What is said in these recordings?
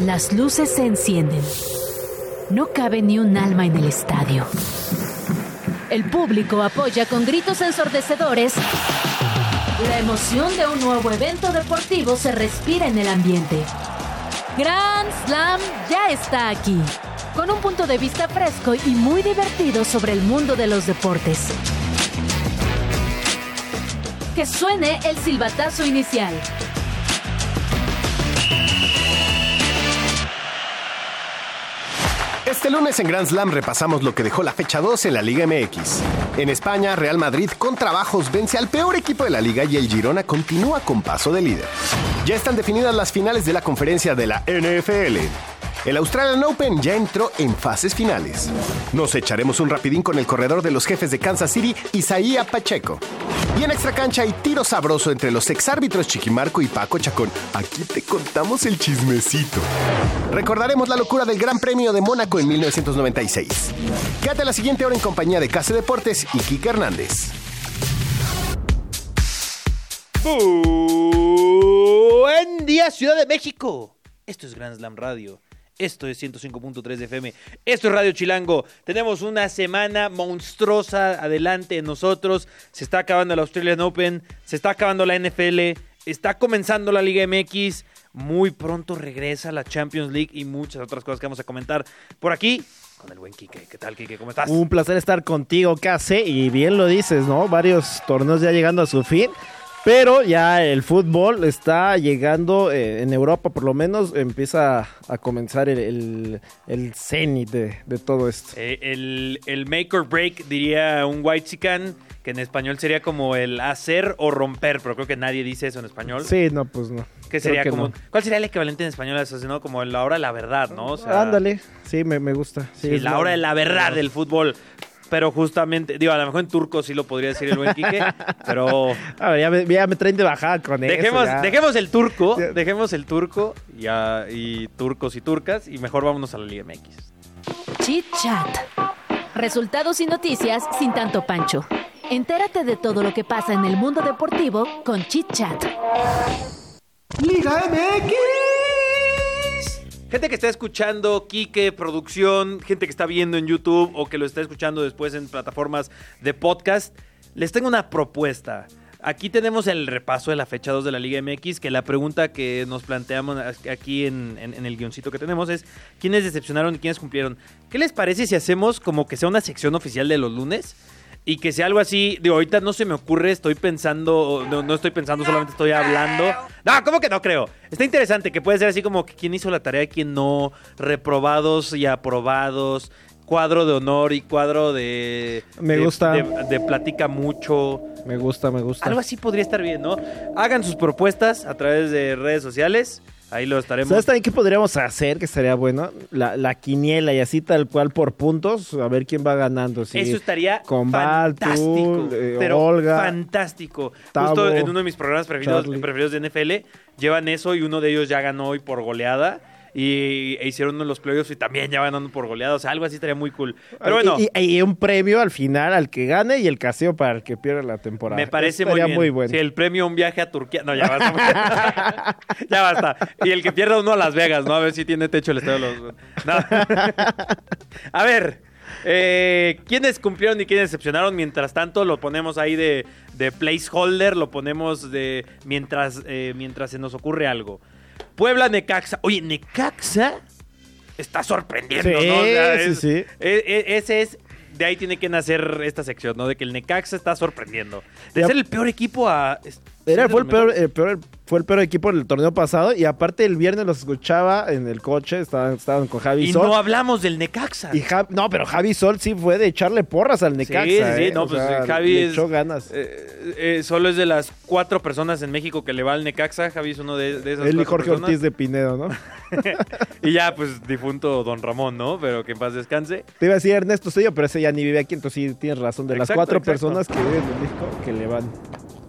Las luces se encienden. No cabe ni un alma en el estadio. El público apoya con gritos ensordecedores. La emoción de un nuevo evento deportivo se respira en el ambiente. Grand Slam ya está aquí, con un punto de vista fresco y muy divertido sobre el mundo de los deportes. Que suene el silbatazo inicial. Este lunes en Grand Slam repasamos lo que dejó la fecha 2 en la Liga MX. En España, Real Madrid con trabajos vence al peor equipo de la liga y el Girona continúa con paso de líder. Ya están definidas las finales de la conferencia de la NFL. El Australian Open ya entró en fases finales. Nos echaremos un rapidín con el corredor de los jefes de Kansas City, Isaías Pacheco. Y en extra cancha hay tiro sabroso entre los exárbitros Chiquimarco y Paco Chacón. Aquí te contamos el chismecito. Recordaremos la locura del Gran Premio de Mónaco en 1996. Quédate la siguiente hora en compañía de Case Deportes y Kike Hernández. Buen día, Ciudad de México. Esto es Grand Slam Radio. Esto es 105.3 de FM. Esto es Radio Chilango. Tenemos una semana monstruosa adelante de nosotros. Se está acabando el Australian Open. Se está acabando la NFL. Está comenzando la Liga MX. Muy pronto regresa la Champions League y muchas otras cosas que vamos a comentar por aquí con el buen Quique. ¿Qué tal, Quique? ¿Cómo estás? Un placer estar contigo, Case. Y bien lo dices, ¿no? Varios torneos ya llegando a su fin. Pero ya el fútbol está llegando eh, en Europa, por lo menos empieza a comenzar el, el, el cenit de, de todo esto. Eh, el, el make or break, diría un white chican, que en español sería como el hacer o romper, pero creo que nadie dice eso en español. Sí, no, pues no. ¿Qué sería que como, no. ¿Cuál sería el equivalente en español a eso? Como la hora de la verdad, ¿no? O sea, Ándale, sí, me, me gusta. Sí, la hora de la verdad del fútbol. Pero justamente, digo, a lo mejor en turco sí lo podría decir el buen Quique, pero A ver, ya me, ya me traen de bajada con eso. dejemos, ya. dejemos el turco, dejemos el turco ya, y turcos y turcas y mejor vámonos a la Liga MX. Chit Chat. Resultados y noticias sin tanto pancho. Entérate de todo lo que pasa en el mundo deportivo con Chit Chat. Liga MX. Gente que está escuchando Quique, producción, gente que está viendo en YouTube o que lo está escuchando después en plataformas de podcast, les tengo una propuesta. Aquí tenemos el repaso de la fecha 2 de la Liga MX, que la pregunta que nos planteamos aquí en, en- en el guioncito que tenemos es ¿quiénes decepcionaron y quiénes cumplieron? ¿Qué les parece si hacemos como que sea una sección oficial de los lunes? Y que sea algo así, digo, ahorita no se me ocurre, estoy pensando, no, no estoy pensando, solamente estoy hablando. No, ¿cómo que no creo? Está interesante que puede ser así como que quién hizo la tarea y quién no, reprobados y aprobados, cuadro de honor y cuadro de... Me de- gusta. De, de platica mucho. Me gusta, me gusta. Algo así podría estar bien, ¿no? Hagan sus propuestas a través de redes sociales, ahí lo estaremos. ¿Sabes también qué podríamos hacer que estaría bueno? La, la quiniela y así tal cual por puntos, a ver quién va ganando. sí. Eso estaría Con fantástico. eh, pero Olga, fantástico. Justo en uno de mis programas preferidos, preferidos de NFL, llevan eso y uno de ellos ya ganó hoy por goleada. Y e hicieron los playoffs y también ya ganando por goleada. O sea, algo así estaría muy cool. Pero bueno, Y, y- y un premio al final al que gane y el caseo para el que pierda la temporada. me parece muy bien. muy bueno. Sí, el premio un viaje a Turquía. No, ya basta. ya basta. Y el que pierda uno a Las Vegas, ¿no? A ver si tiene techo el estadio de los. No. a ver. eh, ¿Quiénes cumplieron y quiénes decepcionaron? Mientras tanto, lo ponemos ahí de, de placeholder, lo ponemos de mientras, eh, mientras se nos ocurre algo. Puebla Necaxa. Oye, Necaxa está sorprendiendo, Sí, ¿no? O sea, sí, es- sí. e- e- ese es. De ahí tiene que nacer esta sección, ¿no? De que el Necaxa está sorprendiendo. De Ya- ser el peor equipo a. Era, fue, el peor, mejores. el peor- fue el peor equipo del torneo pasado y aparte el viernes los escuchaba en el coche, estaban, estaban con Javi Y Sol. no hablamos del Necaxa. y no, pero Javi Sol sí fue de echarle porras al Necaxa. sí, sí, ¿eh? no, O pues sea, Javi le es- echó ganas. Eh, eh, solo es de las cuatro personas en México que le va al Necaxa. Javi es uno de, de esas Él y Jorge personas. Ortiz de Pinedo, ¿no? Y ya, pues, difunto Don Ramón, ¿no? Pero que en paz descanse. Te iba a decir Ernesto Sello, pero ese ya ni vive aquí, entonces sí tienes razón. De las Exacto, cuatro exacto. personas que viven en México, que le van.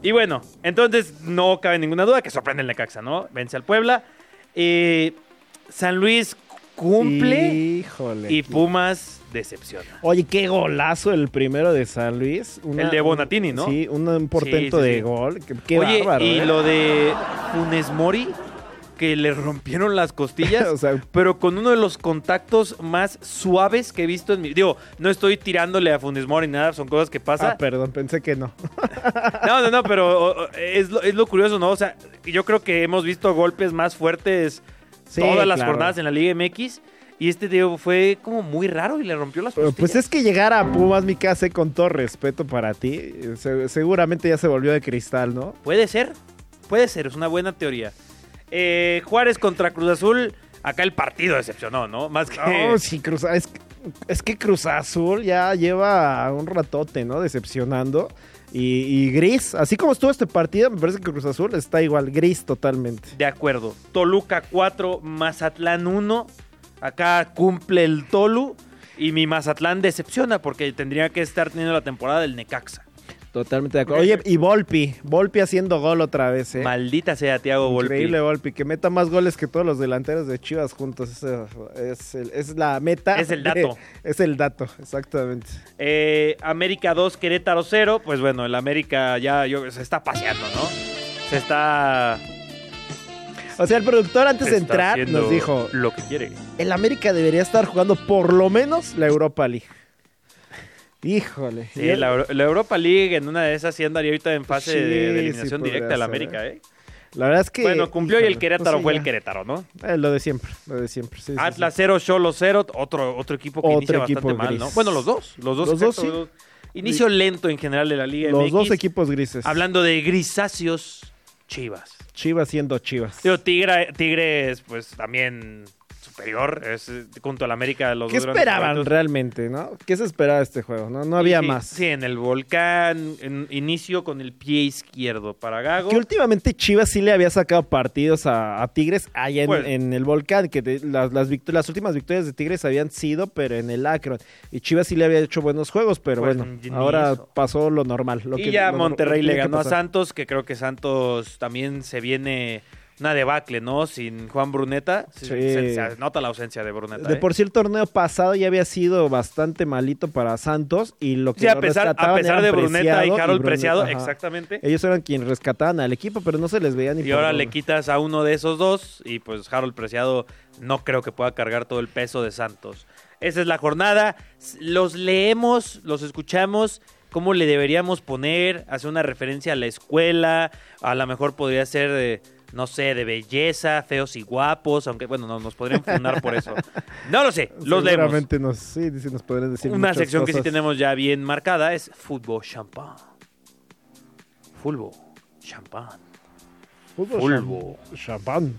Y bueno, entonces no cabe ninguna duda que sorprende el Necaxa, ¿no? Vence al Puebla. Eh, San Luis cumple Híjole. y Pumas decepciona. Oye, qué golazo el primero de San Luis. Una- El de Bonatini, ¿no? Sí, un, portento Sí, sí, de gol. Qué, qué Oye, bárbaro. y ¿eh? lo de Funes Mori, que le rompieron las costillas, O sea- pero con uno de los contactos más suaves que he visto en mi... Digo, no estoy tirándole a Funes Mori ni nada, son cosas que pasan. Ah, perdón, pensé que no. No, no, no, pero es lo, es lo curioso, ¿no? O sea, yo creo que hemos visto golpes más fuertes Sí, todas las claro. jornadas en la Liga MX. Y este, digo, fue como muy raro y le rompió las Pero, costillas. Pues es que llegar a Pumas, mi casa, con todo respeto para ti, se- seguramente ya se volvió de cristal, ¿no? Puede ser, puede ser, es una buena teoría. Eh, Juárez contra Cruz Azul, acá el partido decepcionó, ¿no? Más que... No, sí, Cruz, es, es que Cruz Azul ya lleva un ratote, ¿no? Decepcionando. Y, y gris, así como estuvo este partido, me parece que Cruz Azul está igual, gris totalmente. De acuerdo. Toluca 4, Mazatlán 1. Acá cumple el Tolu. Y mi Mazatlán decepciona porque tendría que estar teniendo la temporada del Necaxa. Totalmente de acuerdo. Oye, y Volpi, Volpi haciendo gol otra vez, ¿eh? Maldita sea Thiago Volpi. Increíble Volpi, que meta más goles que todos los delanteros de Chivas juntos. Es, el- es la meta. Es el de- dato. es el dato, exactamente. Eh, América 2, Querétaro 0. Pues bueno, el América ya yo- se está paseando, ¿no? Se está. O sea, el productor antes de entrar nos dijo, Lo que quiere. el América debería estar jugando por lo menos la Europa League. Híjole. Sí, la, Euro- la Europa League en una de esas sí andaría ahorita en fase Sí, de, de sí eliminación podría directa ser, América, ¿eh? La verdad es que... bueno, cumplió y el Querétaro pues sí, fue el. Querétaro, ¿no? Eh, lo de siempre, lo de siempre. sí, sí, Atlas sí. 0, Cholo 0, otro, otro equipo que Otro inicia equipo bastante mal. ¿no? Bueno, los dos, los dos. Los dos, exacto, Inicio lento en general de la Liga Los MX. dos equipos grises. Hablando de grisáceos, Chivas. Chivas siendo Chivas. Digo, Tigre, Tigres, pues también superior, es eh, junto al América los ¿Qué esperaban realmente, no? ¿Qué se esperaba de este juego? No, no había Sí, más. Sí, en el volcán, en inicio con el pie izquierdo para Gago. Que últimamente Chivas sí le había sacado partidos a, a Tigres allá en, Pues- en el volcán, que de- las, las, victo- las últimas victorias de Tigres habían sido, pero en el Akron. Y Chivas sí le había hecho buenos juegos, pero Pues, bueno, ahora pasó lo normal. Lo y que, ya lo- Monterrey lo le ganó a. Santos, que creo que Santos también se viene una debacle, ¿no? Sin Juan Bruneta. Se, Sí. se- se nota la ausencia de Bruneta. De ¿eh? por sí el torneo pasado ya había sido bastante malito para Santos y lo que Sí, a pesar, a pesar de Bruneta y Harold Preciado, ajá. exactamente. Ellos eran quienes rescataban al equipo, pero no se les veía ni Y ahora le quitas a uno de esos dos y pues Harold Preciado no creo que pueda cargar todo el peso de Santos. Esa es la jornada. Los leemos, los escuchamos. ¿Cómo le deberíamos poner? Hacer una referencia a la escuela. A lo mejor podría ser de, no sé, de belleza, feos y guapos. Aunque, bueno, no, nos podrían fundar por eso. No lo sé, los leemos. Seguramente nos, sí, sí, nos podrían decir Una sección que sí tenemos ya bien marcada es fútbol champán. Fútbol champán. Fútbol Fútbol. Champán.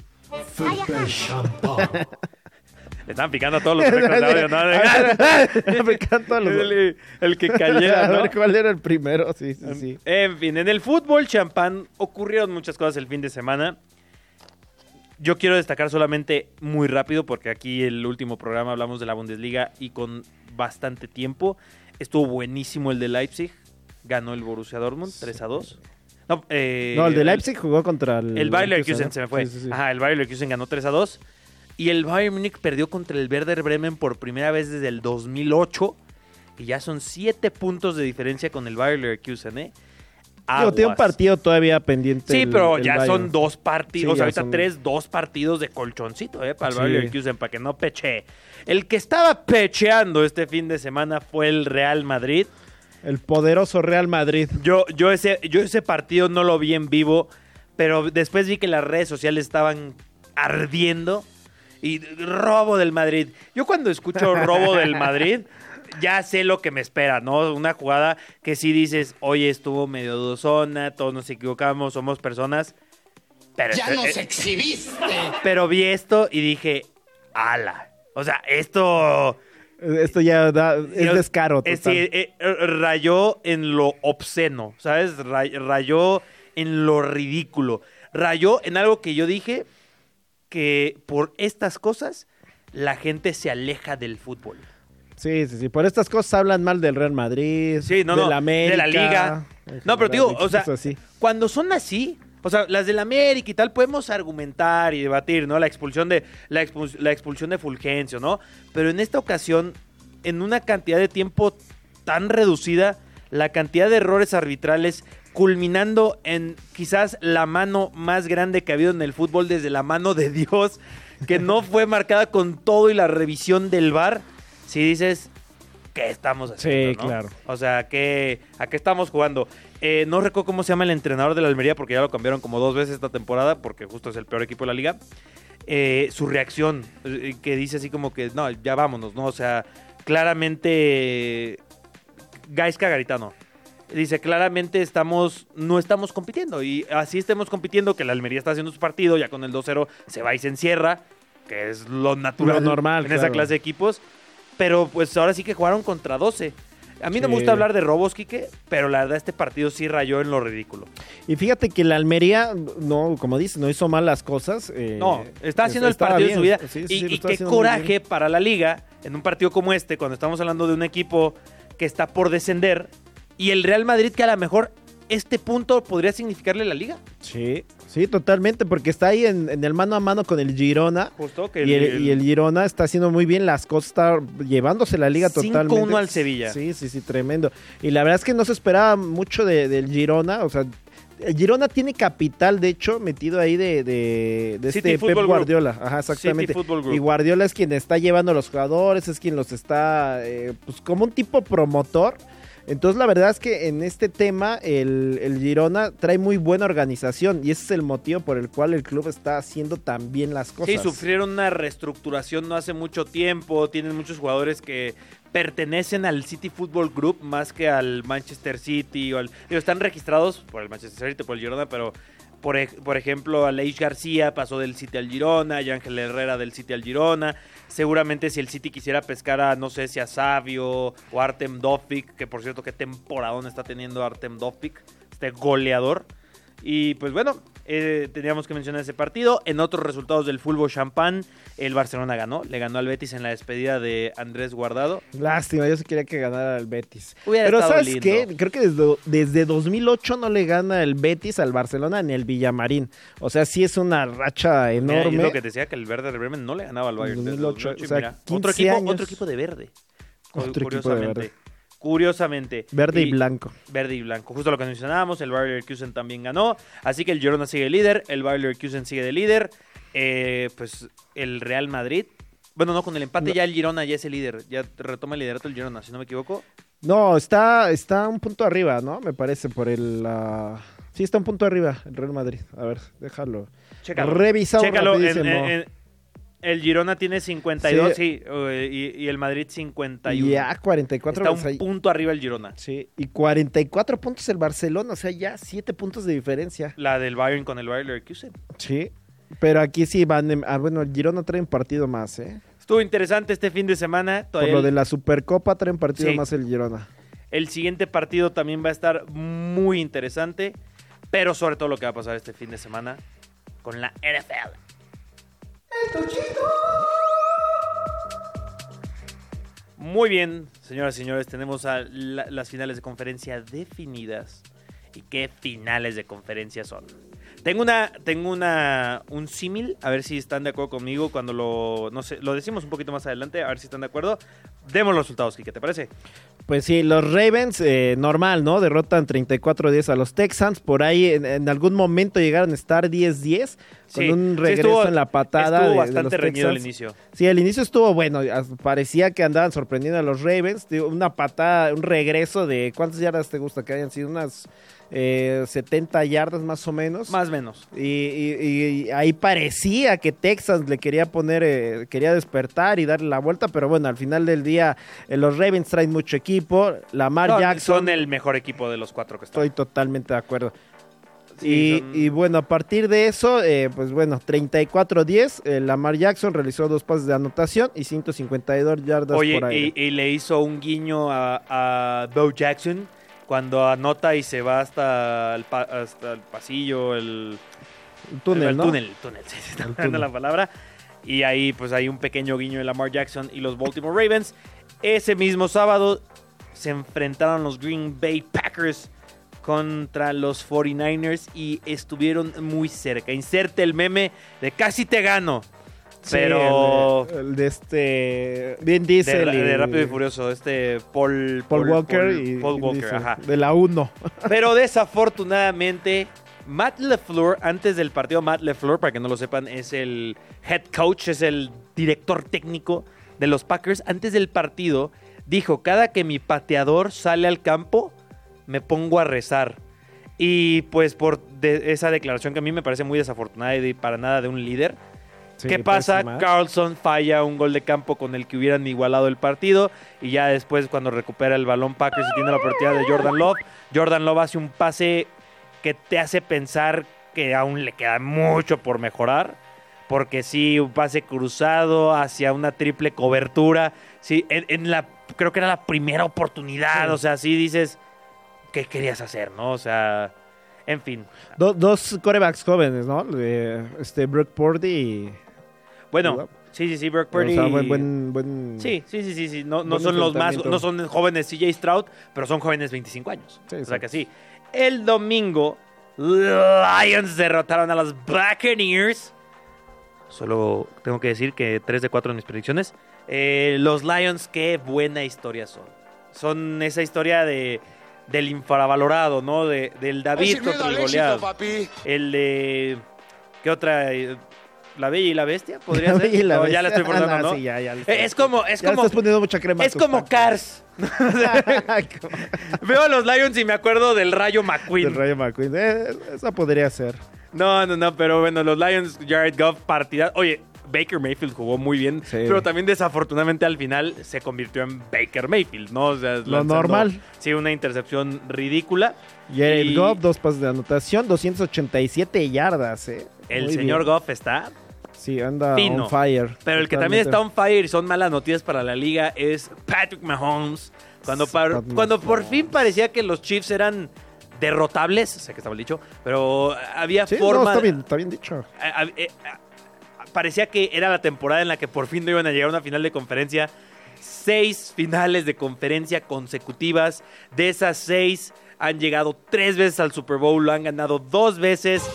Le están picando a todos los audio, ¿no? Encantan los el, el que cayera, A ver cuál era el primero. Sí, sí, sí. En fin, en el fútbol champán ocurrieron muchas cosas el fin de semana. Yo quiero destacar solamente muy rápido, porque aquí el último programa hablamos de la Bundesliga y con bastante tiempo. Estuvo buenísimo el de Leipzig. Ganó el Borussia Dortmund 3 a 2. No, eh, No, el de Leipzig jugó contra el. El Bayer Leverkusen, se me fue. Sí, sí, sí. Ajá, el Bayer Leverkusen ganó 3 a 2. Y el Bayern Múnich perdió contra el Werder Bremen por primera vez desde el 2008. Y ya son 7 puntos de diferencia con el Bayer Leverkusen, ¿eh? Tiene un partido todavía pendiente. Sí, el- pero el ya Bayern. son dos partidos. Sí, ahorita son- tres, dos partidos de colchoncito, ¿eh? Para el Sí. Bayer Leverkusen, para que no peche. El que estaba pecheando este fin de semana fue el Real Madrid. El poderoso Real Madrid. Yo, yo, ese, yo ese partido no lo vi en vivo, pero después vi que las redes sociales estaban ardiendo. Y robo del Madrid. Yo cuando escucho robo del Madrid, ya sé lo que me espera, ¿no? Una jugada que sí dices, oye, estuvo medio dosona, todos nos equivocamos, somos personas. Pero, ¡Ya nos eh, exhibiste! pero vi esto y dije, ala. O sea, esto... Esto ya da, es descaro. eh, Total. sí, eh, eh, rayó en lo obsceno, ¿sabes? Ray- Rayó en lo ridículo. Rayó en algo que yo dije que por estas cosas la gente se aleja del fútbol. Sí, sí, sí. Por estas cosas hablan mal del Real Madrid. Sí, no, de no, la América. de la Liga. No, pero digo, o sea, así. cuando son así, o sea, las del América y tal, podemos argumentar y debatir, ¿no? La expulsión de, la expulsión de Fulgencio, ¿no? Pero en esta ocasión, en una cantidad de tiempo tan reducida, la cantidad de errores arbitrales culminando en quizás la mano más grande que ha habido en el fútbol desde la mano de Dios, que no fue marcada con todo y la revisión del VAR. Si dices, ¿qué estamos haciendo? Sí, no? claro. O sea, ¿qué, ¿a qué estamos jugando? Eh, no recuerdo cómo se llama el entrenador de la Almería, porque ya lo cambiaron como dos veces esta temporada, porque justo es el peor equipo de la liga. Eh, su reacción, eh, que dice así como que, no, ya vámonos, ¿no? O sea, claramente... Gaisca Garitano. Dice, claramente estamos, no estamos compitiendo. Y así estemos compitiendo, que la Almería está haciendo su partido, ya con el 2-0 se va y se encierra, que es lo natural Lo normal, en esa clase de equipos. Pero pues ahora sí que jugaron contra 12. A mí no me gusta hablar de robos, Quique, pero la verdad este partido sí rayó en lo ridículo. Y fíjate que la Almería, no, como dices, no hizo mal las cosas. eh, No, está haciendo el partido de su vida. Sí, sí, y qué coraje para la liga en un partido como este, cuando estamos hablando de un equipo que está por descender y el Real Madrid que a lo mejor este punto podría significarle la liga. Sí, sí, totalmente, porque está ahí en, en el mano a mano con el Girona. Justo que Y el, y el Girona está haciendo muy bien las cosas, está llevándose la liga 5-1 totalmente. al Sevilla. Sí, sí, sí, tremendo. Y la verdad es que no se esperaba mucho de- del Girona, o sea, el Girona tiene capital, de hecho, metido ahí de, de, de este Football Pep Group. Guardiola. Ajá, exactamente. Y Guardiola es quien está llevando a los jugadores, es quien los está, eh, pues como un tipo promotor. Entonces la verdad es que en este tema el, el Girona trae muy buena organización y ese es el motivo por el cual el club está haciendo tan bien las cosas. Sí, sufrieron una reestructuración no hace mucho tiempo. Tienen muchos jugadores que pertenecen al City Football Group más que al Manchester City. O al, digo, están registrados por el Manchester City, por el Girona, pero por, por ejemplo, Aleix García pasó del City al Girona, y Ángel Herrera del City al Girona. Seguramente si el City quisiera pescar a, no sé si a Savio o Artem Dovik, que por cierto, qué temporadón está teniendo Artem Dovik, este goleador. Y pues bueno, eh, teníamos que mencionar ese partido. En otros resultados del fútbol champán, el Barcelona ganó. Le ganó al Betis en la despedida de Andrés Guardado. Lástima, yo sí quería que ganara el Betis. Hubiera Pero ¿sabes lindo. qué? Creo que desde, desde 2008 no le gana el Betis al Barcelona ni el Villamarín. O sea, sí es una racha Mira, y es enorme. lo que decía que el Verde de Bremen no le ganaba al Bayern. desde 2008, 2008, o sea, mira. 15 otro, equipo, años. otro equipo de verde. Otro equipo de curiosamente. verde. Curiosamente. Verde y blanco. Verde y blanco. Justo lo que mencionábamos, el Bayer Leverkusen también ganó. Así que el Girona sigue líder, el Bayer Leverkusen sigue de líder. Eh, pues el Real Madrid. Bueno, no, con el empate No. ya el Girona ya es el líder. Ya retoma el liderato el Girona, si no me equivoco. No, está, está un punto arriba, ¿no? Me parece por el... ah, Sí, está un punto arriba el Real Madrid. A ver, déjalo. Chécalo. Revisado Chécalo, en- rapidísimo. en- en- el Girona tiene 52, sí, y, y el Madrid 51. Ya, 44. Está un punto arriba el Girona. Sí, y 44 puntos el Barcelona, o sea, ya 7 puntos de diferencia. La del Bayern con el Bayer Leverkusen. Sí. Pero aquí sí van... ah, bueno, el Girona trae un partido más, ¿eh? Estuvo interesante este fin de semana. Por lo el- de la Supercopa trae un partido Sí. más el Girona. El siguiente partido también va a estar muy interesante, pero sobre todo lo que va a pasar este fin de semana con la NFL. Muy bien, señoras y señores, tenemos las finales de conferencia definidas. ¿Y qué finales de conferencia son? Tengo una, tengo una, un símil, a ver si están de acuerdo conmigo cuando lo, no sé, lo decimos un poquito más adelante, a ver si están de acuerdo. Demos los resultados, Kike, ¿te parece? Pues sí, los Ravens, eh, normal, ¿no? Derrotan 34-10 a los Texans. Por ahí en, en algún momento llegaron a estar 10-10 con Sí, un sí, regreso estuvo- en la patada. Estuvo de- de bastante los reñido el inicio. Sí, el inicio estuvo bueno. Parecía que andaban sorprendiendo a los Ravens. Una patada, un regreso de. ¿Cuántas yardas te gusta que hayan sido? Unas eh, 70 yardas más o menos. Más o menos. Y, y- y ahí parecía que Texas le quería poner, eh, quería despertar y darle la vuelta, pero bueno, al final del día eh, los Ravens traen mucho equipo. Lamar No, Jackson, son el mejor equipo de los cuatro que están. estoy totalmente de acuerdo. Sí, y, son- y bueno, a partir de eso, eh, pues bueno, 34-10, eh, Lamar Jackson realizó dos pases de anotación y 152 yardas Oye, por aire. y, y le hizo un guiño a, a Bo Jackson cuando anota y se va hasta el, pa- hasta el pasillo, el, El túnel, el, ¿no? túnel, el túnel, sí, se está túnel. la palabra. Y ahí pues hay un pequeño guiño de Lamar Jackson y los Baltimore Ravens. Ese mismo sábado se enfrentaron los Green Bay Packers contra los 49ers y estuvieron muy cerca. Inserte el meme de casi te gano. Pero- el, de- el de este. Vin Diesel. De y- Rápido y Furioso, este Paul, Paul Walker Paul- y Paul Vin Walker, Diesel, ajá. De la 1. Pero desafortunadamente, Matt LeFleur, antes del partido, Matt LeFleur, para que no lo sepan, es el head coach, es el director técnico de los Packers. Antes del partido, dijo: Cada que mi pateador sale al campo, me pongo a rezar. Y pues por de- esa declaración que a mí me parece muy desafortunada y de- para nada de un líder. ¿Qué pasa? Carlson falla un gol de campo con el que hubieran igualado el partido y ya después cuando recupera el balón Packers y tiene la oportunidad de Jordan Love, Jordan Love hace un pase que te hace pensar que aún le queda mucho por mejorar, porque sí, un pase cruzado hacia una triple cobertura, sí, en, en la, creo que era la primera oportunidad, Sí. o sea, sí dices, ¿qué querías hacer, no? O sea, en fin. Do- dos corebacks jóvenes, ¿no? De, este, Brooke Purdy y. Bueno, sí, sí, sí, Brock O Purdy. sea, buen, buen, buen- Sí, sí, sí, sí, sí. No, no son los más, no son jóvenes CJ Stroud, pero son jóvenes 25 años. Sí, o sea que sí. El domingo, Lions derrotaron a los Buccaneers. Solo tengo que decir que 3 de 4 en mis predicciones. Eh, los Lions, qué buena historia son. Son esa historia de del infravalorado, ¿no? De, del David contra el Goliat. El de... ¿Qué otra? ¿La Bella y la Bestia? ¿Podría La ser? Bella y la No, ya la estoy Bestia. forzando, Ah, ¿no? sí, ya, ya le Eh, Es como... Es ya como estás poniendo mucha crema. es como tacos. Cars. Veo a los Lions y me acuerdo del Rayo Del McQueen. Rayo McQueen. Eh, esa podría ser. No, no, no, pero bueno, los Lions, Jared Goff, partida. Oye, Baker Mayfield jugó muy bien, Sí. pero también desafortunadamente al final se convirtió en Baker Mayfield, ¿no? O sea, lanzando, normal. Sí, una intercepción ridícula. Y Goff, dos pases de anotación, 287 yardas, ¿eh? El Muy señor bien. Goff está Sí, anda on fire. Pero el que también está on fire y son malas noticias para la liga es Patrick Mahomes. Cuando, par- cuando por fin parecía que los Chiefs eran derrotables, sé que estaba dicho, pero había Sí, no, forma... está bien, está bien dicho. Parecía que era la temporada en la que por fin no iban a llegar a una final de conferencia. Seis finales de conferencia consecutivas. De esas seis han llegado tres veces al Super Bowl, lo han ganado dos veces.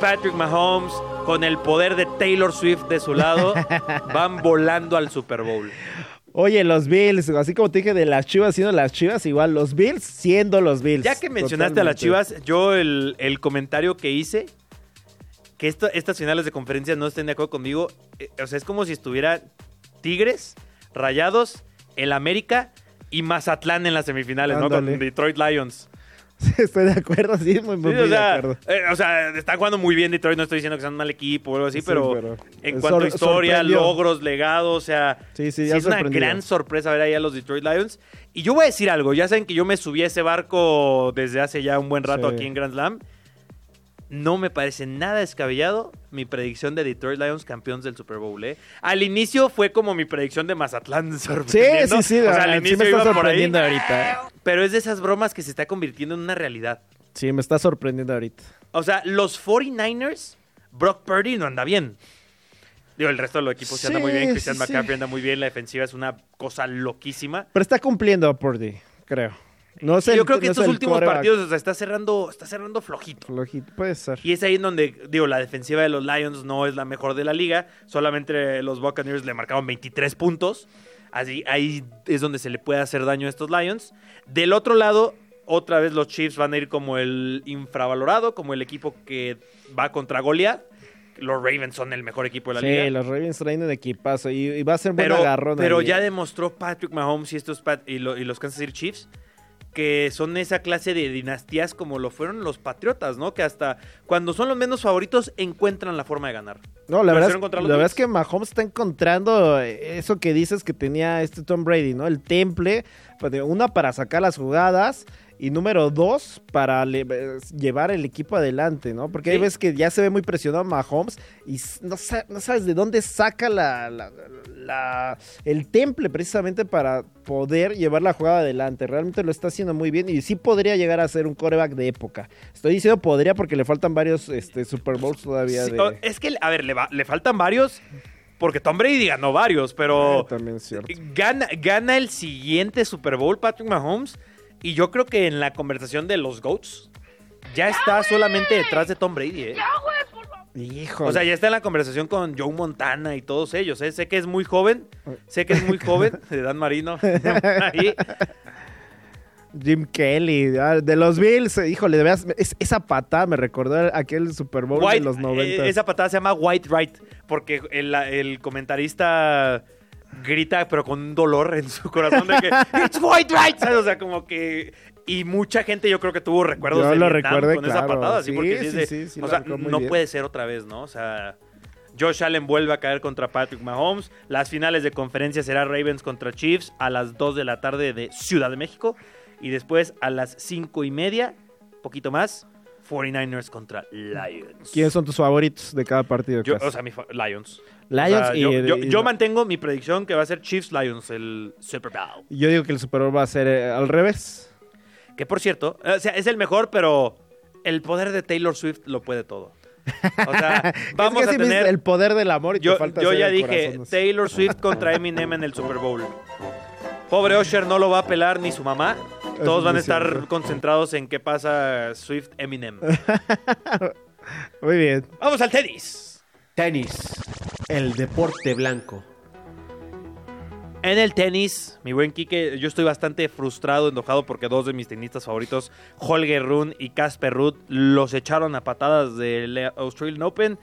Patrick Mahomes, con el poder de Taylor Swift de su lado, van volando al Super Bowl. Oye, los Bills, así como te dije de las Chivas siendo las Chivas, igual los Bills siendo los Bills. Ya que mencionaste a las. Chivas, yo el, el comentario que hice, que esto- estas finales de conferencia no estén de acuerdo conmigo, eh, o sea, es como si estuviera Tigres, Rayados, el América y Mazatlán en las semifinales, ¿no? Con. Detroit Lions. Estoy de acuerdo, sí, muy, muy, Sí, muy o, sea, de acuerdo. eh, o sea, están jugando muy bien Detroit, no estoy diciendo que sean un mal equipo o algo así, Sí, pero, pero en cuanto a historia, sorprendió. logros, legado, o sea, Sí, sí, sí es una gran sorpresa ver ahí a los Detroit Lions. Y yo voy a decir algo, ya saben que yo me subí a ese barco desde hace ya un buen rato Sí. aquí en Grand Slam. No me parece nada descabellado mi predicción de Detroit Lions campeones del Super Bowl. ¿eh? Al inicio fue como mi predicción de Mazatlán Sí, sorprendiendo. sí, sí, O sea, al sí inicio me está iba por ahí. sorprendiendo ahorita. Pero es de esas bromas que se está convirtiendo en una realidad. Sí, me está sorprendiendo ahorita. O sea, los 49ers, Brock Purdy no anda bien. Digo, el resto de los equipos sí anda muy bien. Christian sí. McCaffrey anda muy bien. La defensiva es una cosa loquísima. Pero está cumpliendo a Purdy, creo. No sé. Yo creo que no estos últimos partidos o sea, está cerrando, está cerrando flojito. Flojito, Puede ser. Y es ahí en donde, digo, la defensiva de los Lions no es la mejor de la liga. Solamente los Buccaneers le marcaban 23 puntos. Así, ahí es donde se le puede hacer daño a estos Lions. Del otro lado, otra vez los Chiefs van a ir como el infravalorado, como el equipo que va contra Goliath. Los Ravens son el mejor equipo de la Sí, liga. los Ravens traen un equipazo y, y va a ser buen Pero, agarrón. pero ya ¿eh? demostró Patrick Mahomes y, estos Pat- y, lo- y los Kansas City Chiefs que son esa clase de dinastías como lo fueron los Patriotas, ¿no? Que hasta cuando son los menos favoritos encuentran la forma de ganar. No, la verdad, la verdad es que Mahomes está encontrando eh, eso que dices que tenía este Tom Brady, ¿no? El temple, pues, una para sacar las jugadas y número dos para le- eh, llevar el equipo adelante, ¿no? Porque hay Sí. veces que ya se ve muy presionado Mahomes y no, sa- no sabes de dónde saca la, la- la- el temple precisamente para poder llevar la jugada adelante. Realmente lo está haciendo muy bien y sí podría llegar a ser un coreback de época. Estoy diciendo podría porque le faltan varios este, Super Bowls todavía Sí, de... o- es que, a ver, le, va- le faltan varios, porque Tom Brady ganó varios, pero Eh, también es cierto. gana, gana el siguiente Super Bowl Patrick Mahomes y yo creo que en la conversación de los GOATs ya está solamente detrás de Tom Brady, ¿eh? Hijo. O sea, ya está en la conversación con Joe Montana y todos ellos. ¿eh? Sé que es muy joven. Sé que es muy joven. De Dan Marino. Ahí. Jim Kelly, ah, de los Bills, híjole, de veras, es- esa patada me recordó a aquel Super Bowl White, de los 90. eh, esa patada se llama White Right. Porque el, el comentarista grita, pero con un dolor en su corazón de que It's White Right. ¿sabes? O sea, como que. Y mucha gente yo creo que tuvo recuerdos Yo de lo Vietnam recuerdo, con esa claro. patada. así, Sí, porque sí sí, de- sí, sí o sea, no bien. puede ser otra vez, ¿no? O sea. Josh Allen vuelve a caer contra Patrick Mahomes. Las finales de conferencia será Ravens contra Chiefs a las 2 de la tarde de Ciudad de México. Y después a las 5 y media, poquito más, 49ers contra Lions. ¿Quiénes son tus favoritos de cada partido? Yo, o sea, Lions. Lions O sea, y- yo, yo- y- yo mantengo mi predicción que va a ser Chiefs Lions el Super Bowl. Yo digo que el Super Bowl va a ser eh, al revés. Que por cierto, o sea, es el mejor, pero el poder de Taylor Swift lo puede todo. O sea, vamos es que a tener el poder del amor y Yo, falta yo ya dije, corazón. Taylor Swift contra Eminem en el Super Bowl. Pobre Usher no lo va a pelar ni su mamá. Todos es van a estar cierto. concentrados en qué pasa Swift Eminem. Muy bien. Vamos al tenis. Tenis, el deporte blanco. En el tenis, mi buen Quique, yo estoy bastante frustrado, enojado porque dos de mis tenistas favoritos, Holger Rune y Casper Ruud, los echaron a patadas del Australian Open,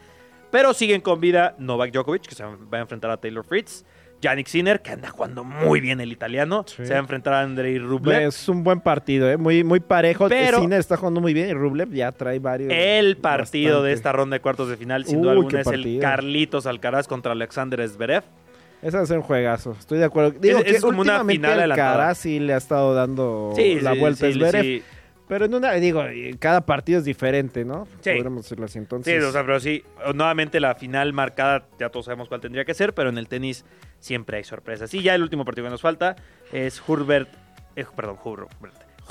pero siguen con vida Novak Djokovic, que se va a enfrentar a Taylor Fritz, Yannick Sinner, que anda jugando muy bien el italiano, Sí. se va a enfrentar a Andrei Rublev. Es un buen partido, ¿eh? muy, muy parejo. Pero- Sinner está jugando muy bien y Rublev ya trae varios. El partido de esta ronda de cuartos de final, sin Uy, duda alguna, es el. Carlitos Alcaraz contra Alexander Zverev. Ese va a ser un juegazo, estoy de acuerdo. Digo Es- que es como una final. Alcaraz sí le ha estado dando Sí, la sí, vuelta a sí, Zverev. Pero en una, digo, cada partido es diferente, ¿no? Sí. Podríamos decirlo así. Entonces, Sí, o sea, pero sí, nuevamente la final marcada, ya todos sabemos cuál tendría que ser, pero en el tenis siempre hay sorpresas. Y ya el último partido que nos falta es Hurbert, eh, perdón, Hurbert,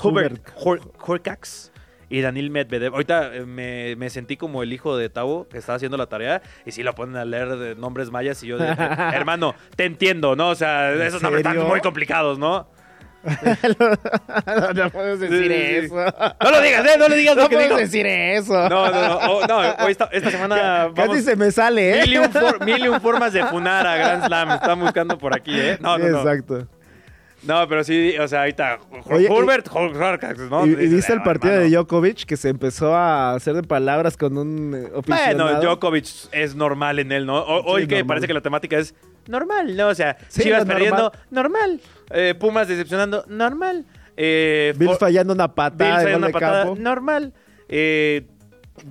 Hubert Hur- Hurkacz y Daniel Medvedev. Ahorita eh, me, me sentí como el hijo de Tavo que estaba haciendo la tarea y sí lo ponen a leer de nombres mayas y yo de, hermano, te entiendo, ¿no? O sea, ¿En esos nombres están muy complicados, ¿no? no puedes decir Sí, sí, sí. eso. No lo digas, ¿eh? No lo digas No lo que puedes digo. decir eso. No, no, no, oh, no, hoy esta, esta semana Casi vamos... se me sale, ¿eh? Mil y, un for- mil y un formas de funar a Grand Slam. Están buscando por aquí, ¿eh? No, no, no. Exacto. No, pero sí, o sea, ahorita. Hurkacz, ¿no? y, y viste el "Ah, partido hermano". de Djokovic que se empezó a hacer de palabras con un eh, aficionado. Bueno, Djokovic es normal en él, ¿no? O- Sí, hoy que normal. parece que la temática es normal, ¿no? O sea, Sí, Chivas lo perdiendo, normal. Eh, Pumas decepcionando, normal. Eh, Bills fallando una patada de fallando gol una de patada, campo. normal. Eh,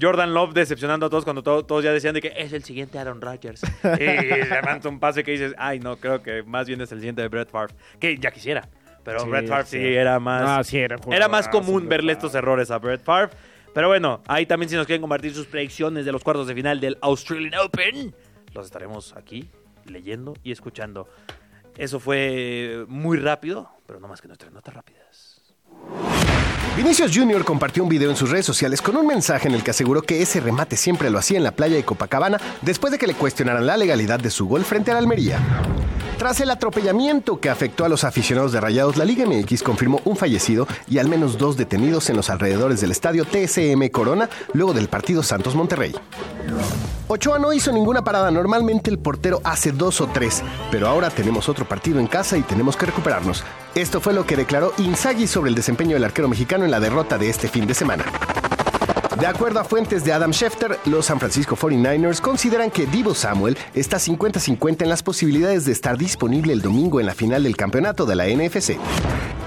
Jordan Love decepcionando a todos cuando to- todos ya decían de que es el siguiente Aaron Rodgers. y le un pase que dices, ay, no, creo que más bien es el siguiente de Brett Favre. Que ya quisiera. Pero Sí, Brett Favre sí, sí. era más... Ah, sí, era más común verle estos errores a Brett Favre. Pero bueno, ahí también si nos quieren compartir sus predicciones de los cuartos de final del Australian Open, los estaremos aquí leyendo y escuchando. Eso fue muy rápido, pero no más que nuestras notas rápidas. Vinicius Jr. compartió un video en sus redes sociales con un mensaje en el que aseguró que ese remate siempre lo hacía en la playa de Copacabana después de que le cuestionaran la legalidad de su gol frente al Almería. Tras el atropellamiento que afectó a los aficionados de Rayados, la Liga MX confirmó un fallecido y al menos dos detenidos en los alrededores del estadio TSM Corona luego del partido Santos Monterrey. Ochoa no hizo ninguna parada, normalmente el portero hace dos o tres, pero ahora tenemos otro partido en casa y tenemos que recuperarnos. Esto fue lo que declaró Inzaghi sobre el desempeño del arquero mexicano en la derrota de este fin de semana. De acuerdo a fuentes de Adam Schefter, los San Francisco 49ers consideran que Divo Samuel está 50-50 en las posibilidades de estar disponible el domingo en la final del campeonato de la NFC.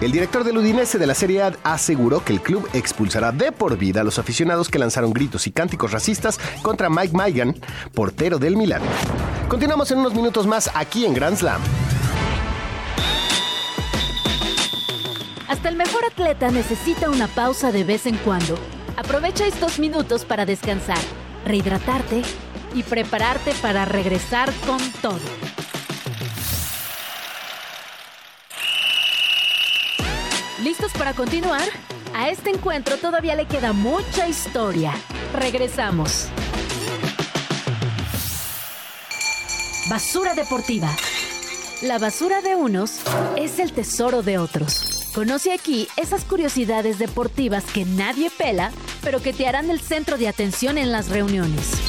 El director del Udinese de la Serie A aseguró que el club expulsará de por vida a los aficionados que lanzaron gritos y cánticos racistas contra Mike Maigan, portero del Milán. Continuamos en unos minutos más aquí en Grand Slam. Hasta el mejor atleta necesita una pausa de vez en cuando. Aprovecha estos minutos para descansar, rehidratarte y prepararte para regresar con todo. ¿Listos para continuar? A este encuentro todavía le queda mucha historia. Regresamos. Basura deportiva. La basura de unos es el tesoro de otros. Conoce aquí esas curiosidades deportivas que nadie pela, pero que te harán el centro de atención en las reuniones.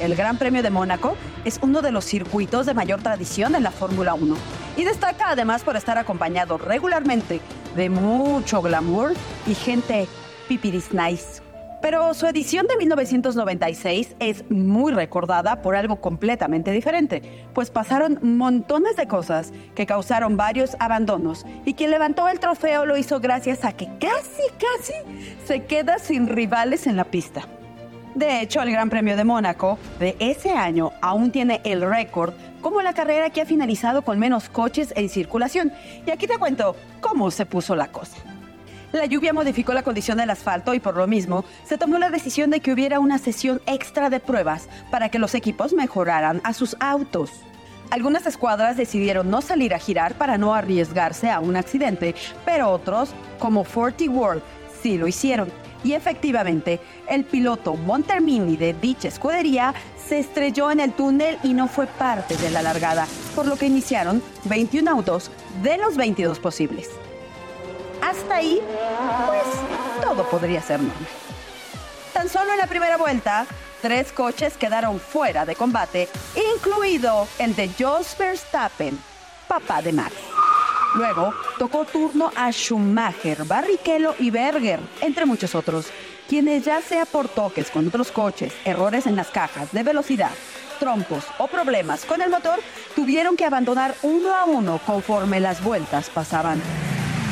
el Gran Premio de Mónaco es uno de los circuitos de mayor tradición en la Fórmula 1 y destaca además por estar acompañado regularmente de mucho glamour y gente pipiris nice. Pero su edición de 1996 es muy recordada por algo completamente diferente, pues pasaron montones de cosas que causaron varios abandonos y quien levantó el trofeo lo hizo gracias a que casi, casi se queda sin rivales en la pista. De hecho, el Gran Premio de Mónaco de ese año aún tiene el récord como la carrera que ha finalizado con menos coches en circulación. Y aquí te cuento cómo se puso la cosa. La lluvia modificó la condición del asfalto y por lo mismo se tomó la decisión de que hubiera una sesión extra de pruebas para que los equipos mejoraran a sus autos. Algunas escuadras decidieron no salir a girar para no arriesgarse a un accidente, pero otros, como Forty World, sí lo hicieron. Y efectivamente, el piloto Montermini de dicha escudería se estrelló en el túnel y no fue parte de la largada, por lo que iniciaron 21 autos de los 22 posibles. Hasta ahí, pues todo podría ser normal. Tan solo en la primera vuelta, tres coches quedaron fuera de combate, incluido el de Jos Verstappen, papá de Max. Luego tocó turno a Schumacher, Barrichello y Berger, entre muchos otros, quienes ya sea por toques con otros coches, errores en las cajas de velocidad, trompos o problemas con el motor, tuvieron que abandonar uno a uno conforme las vueltas pasaban.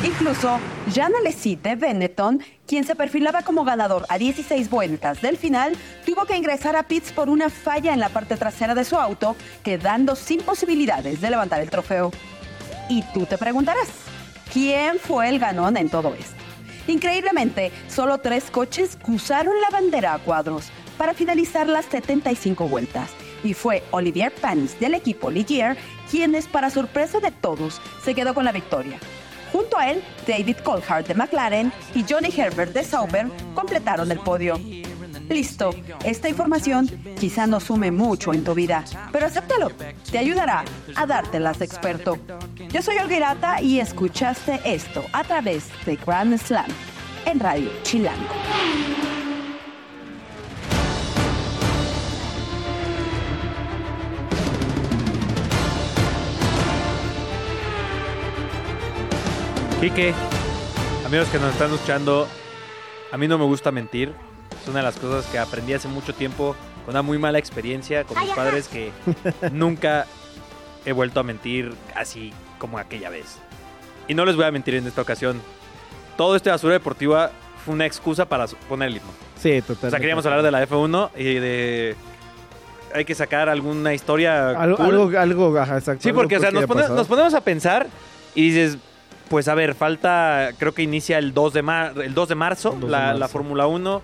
Incluso Jean Alesi de Benetton, quien se perfilaba como ganador a 16 vueltas del final, tuvo que ingresar a pits por una falla en la parte trasera de su auto, quedando sin posibilidades de levantar el trofeo. Y tú te preguntarás, ¿quién fue el ganón en todo esto? Increíblemente, solo tres coches cruzaron la bandera a cuadros para finalizar las 75 vueltas. Y fue Olivier Panis del equipo Ligier quienes, para sorpresa de todos, se quedó con la victoria. Junto a él, David Coulthard de McLaren y Johnny Herbert de Sauber completaron el podio. Listo, esta información quizá no sume mucho en tu vida, pero acéptalo, te ayudará a dártelas de experto. Yo soy Olguirata y escuchaste esto a través de Grand Slam en Radio Chilango. Quique, amigos que nos están escuchando, a mí no me gusta mentir. Es una de las cosas que aprendí hace mucho tiempo con una muy mala experiencia con mis padres que nunca he vuelto a mentir así como aquella vez. Y no les voy a mentir en esta ocasión. Todo este basura deportiva fue una excusa para poner el himno. Sí, totalmente. O sea, queríamos hablar de la F1 y de... Hay que sacar alguna historia Algo, cool. algo, algo, ajá, exacto. Sí, algo porque o sea, nos, pone- pasado. nos ponemos a pensar y dices, pues a ver, falta, creo que inicia el 2 de, mar- el 2 de marzo El 2 de la, marzo. la Fórmula 1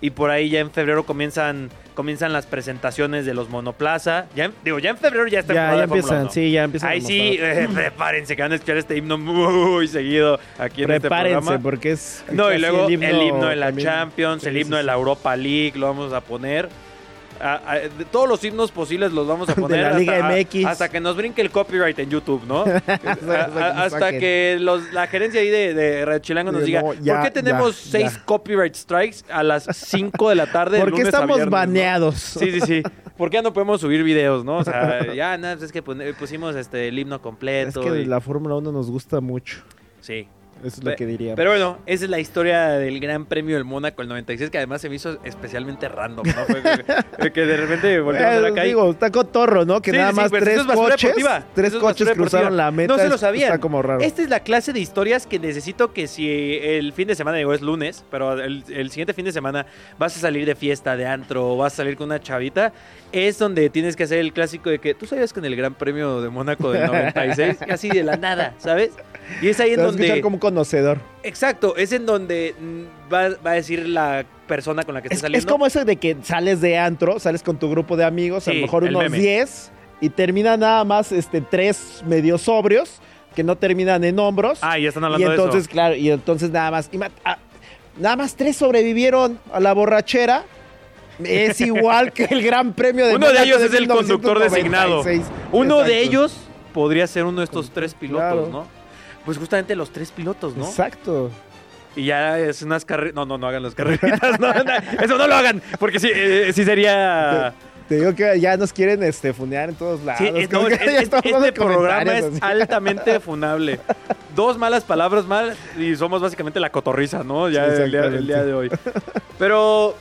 y por ahí ya en febrero comienzan comienzan las presentaciones de los monoplaza. Ya digo, ya en febrero ya está Ya, ya empiezan, 1. sí, ya empiezan. Ahí sí, eh, prepárense que van a escuchar este himno muy seguido aquí en este Prepárense, programa. porque es. No, y luego el himno, de la también. Champions, el himno sí, de la. Europa League, lo vamos a poner. De todos los himnos posibles los vamos a De poner la Liga hasta, MX. hasta que nos brinque el copyright en YouTube, ¿no? Hasta que que los- la gerencia ahí de, de Red Chilango nos diga, ya, ¿por qué tenemos ya, seis ya. copyright strikes a las 5 de la tarde? de ¿Por qué estamos viernes, no? baneados? Sí, sí, sí. ¿Por qué no podemos subir videos, no? O sea, ya, nada, pues es que pusimos este, el himno Es completo. que y- la Fórmula 1 nos gusta mucho. Sí. Eso es lo que diría. Pero bueno, esa es la historia del Gran Premio del Mónaco el 96, que además se me hizo especialmente random, ¿no? Fue que, que de repente volteamos a la Eh, calle. digo, está cotorro, ¿no? Que Sí, nada sí, más pero tres es coches, tres es coches cruzaron la meta. No se lo sabían. Está como raro. Esta es la clase de historias que necesito que si el fin de semana, digo, es lunes, pero el, el siguiente fin de semana vas a salir de fiesta, de antro, o vas a salir con una chavita, es donde tienes que hacer el clásico de que tú sabías que en el Gran Premio de Mónaco del 96, así de la nada, ¿sabes? Y es ahí Te en vas a escuchar donde... como un conocedor. Exacto, es en donde va, va a decir la persona con la que Es, estás saliendo. es como eso de que sales de antro, sales con tu grupo de amigos, a lo mejor unos meme. 10, y terminan nada más este, tres medio sobrios, que no terminan en hombros. Ah, ya están y hablando entonces, de eso. claro, y entonces nada más. ah, nada más tres sobrevivieron a la borrachera. Es igual que el Gran Premio de Uno de ellos es el conductor 1996. designado. Uno de ellos podría ser uno de estos tres pilotos, Claro. ¿no? Pues justamente los tres pilotos, ¿no? Exacto. Y ya es unas carreras. No, no, no hagan las carreritas. no, no, eso no lo hagan. Porque sí, eh, sí sería. Te Te digo que ya nos quieren este, funear en todos lados. Sí, es- Como no, que es- ya es- estamos este programa es así. altamente funable. Dos malas palabras mal y somos básicamente la cotorriza, ¿no? Ya Sí, el, día, el día de hoy. Pero,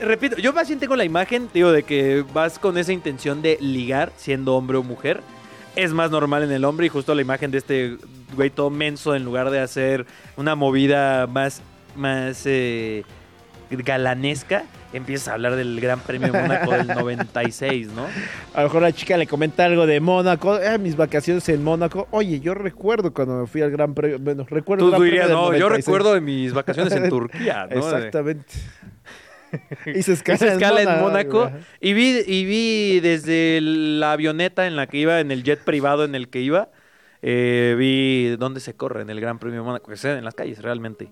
repito, yo más bien tengo la imagen, digo, de que vas con esa intención de ligar siendo hombre o mujer. Es más normal en el hombre y justo la imagen de este güey todo menso en lugar de hacer una movida más, más eh, galanesca, empiezas a hablar del Gran Premio Mónaco del 96, ¿no? A lo mejor la chica le comenta algo de Mónaco. Eh, mis vacaciones en Mónaco. Oye, yo recuerdo cuando me fui al Gran Premio. Bueno, recuerdo el Tú Gran dirías, Premio no, yo 96. recuerdo de mis vacaciones en Turquía, ¿no? De- Exactamente. Hice escala, Hice escala en Mónaco y vi, y vi desde la avioneta en la que iba, en el jet privado en el que iba, eh, vi dónde se corre en el Gran Premio de Mónaco, que es en las calles realmente.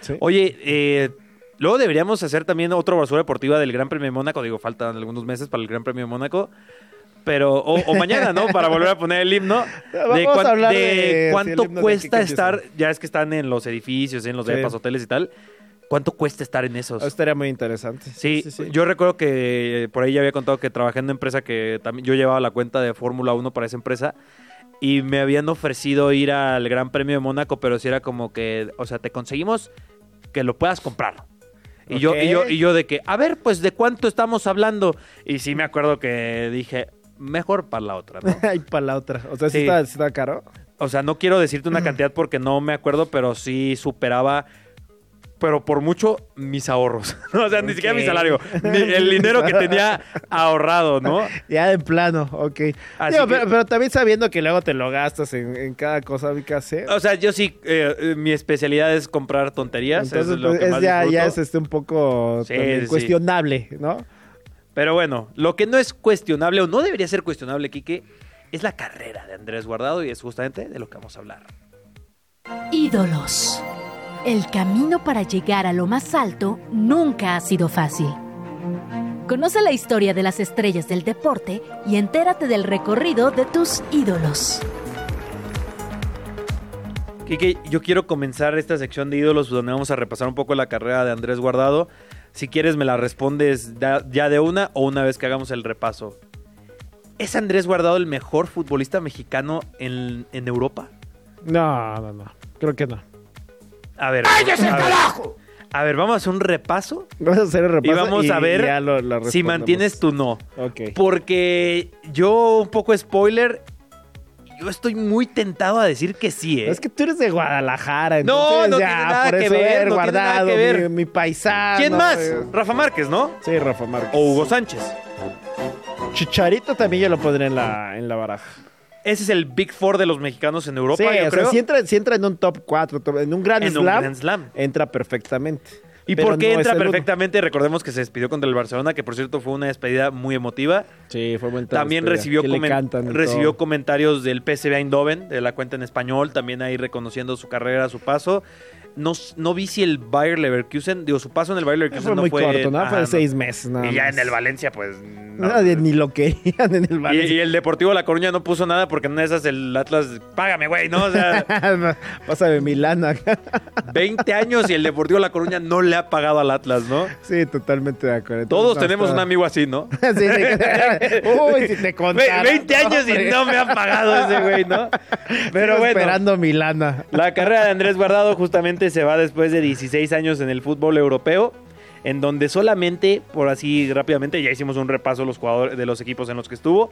Sí. Oye, eh, luego deberíamos hacer también otra basura deportiva del Gran Premio de Mónaco, digo, faltan algunos meses para el Gran Premio de Mónaco. Pero, o, o mañana, ¿no? Para volver a poner el himno. Vamos de cuánto de cuesta estar, ya es que están en los edificios, en los Sí. depas, hoteles y tal. ¿Cuánto cuesta estar en esos? Eso estaría muy interesante. Sí, yo recuerdo que eh, por ahí ya había contado que trabajé en una empresa que también yo llevaba la cuenta de Fórmula 1 para esa empresa y me habían ofrecido ir al Gran Premio de Mónaco, pero si era como que, o sea, te conseguimos que lo puedas comprar. Y yo, y yo, y yo de que, a ver, pues de cuánto estamos hablando. Y sí me acuerdo que dije, mejor para la otra, ¿no? Ay, para la otra. O sea, sí, Sí. está, sí está caro. O sea, no quiero decirte una cantidad porque no me acuerdo, pero sí superaba, pero por mucho, mis ahorros. o sea, ni siquiera mi salario, ni el dinero que tenía ahorrado, ¿no? Ya de plano, ok. Así Digo, que- pero, pero también sabiendo que luego te lo gastas en, en cada cosa que hacer. O sea, yo sí, eh, eh, mi especialidad es comprar tonterías. Entonces, es lo pues, que es más ya, ya disfruto. es este un poco Sí, también sí. cuestionable, ¿no? Pero bueno, lo que no es cuestionable o no debería ser cuestionable, Quique, es la carrera de Andrés Guardado y es justamente de lo que vamos a hablar. Ídolos. El camino para llegar a lo más alto nunca ha sido fácil. Conoce la historia de las estrellas del deporte y entérate del recorrido de tus ídolos. Quique, yo quiero comenzar esta sección de ídolos donde vamos a repasar un poco la carrera de Andrés Guardado. Si quieres me la respondes ya de una o una vez que hagamos el repaso. ¿Es Andrés Guardado el mejor futbolista mexicano en, en Europa? No, no, no. Creo que no. A ver. a ver. A ver, vamos a hacer un repaso Vamos a hacer el repaso y vamos a ver ya lo- lo si mantienes tu no. Ok. Porque yo, un poco spoiler, yo estoy muy tentado a decir que sí, ¿eh? Es que tú eres de Guadalajara, No, entonces no ya, tiene nada por que eso ver, haber no tiene nada guardado que ver. Mi, mi paisano. ¿Quién más? eh. Rafa Márquez, ¿no? Sí, Rafa Márquez. O Hugo Sánchez. Chicharito también yo lo pondré en la, en la baraja. Ese es el Big Four de los mexicanos en Europa, sí, yo o sea, creo. si entra, si entra en un top 4, en un Grand en un Slam, Grand Slam. entra perfectamente. ¿Y Pero por qué no entra uno. perfectamente? Recordemos que se despidió contra el Barcelona, que por cierto fue una despedida muy emotiva. Sí, fue buen También recibió, comen- recibió todo. comentarios del PSV Eindhoven, de la cuenta en español, también ahí reconociendo su carrera, su paso. No, no vi si el Bayer Leverkusen, digo, su paso en el Bayer Leverkusen Fue no muy fue... corto, ¿no? ajá, Fue de no. seis meses, nada Y ya más. en el Valencia, pues... no. Nadie ni lo querían en el Y, Valencia. y el Deportivo La Coruña no puso nada porque en esas el Atlas, págame, güey, ¿no? O sea, Pásame Milán acá. 20 años y el Deportivo La Coruña no le ha pagado al Atlas, ¿no? Sí, totalmente de acuerdo. Todos Entonces, tenemos un amigo así, ¿no? Sí, sí. Uy, si te contara. 20 años y no me ha pagado ese güey, ¿no? Pero Sigo bueno. esperando Milana. La carrera de Andrés Guardado justamente se va después de 16 años en el fútbol europeo, en donde solamente, por así rápidamente, ya hicimos un repaso de los jugadores de los equipos en los que estuvo,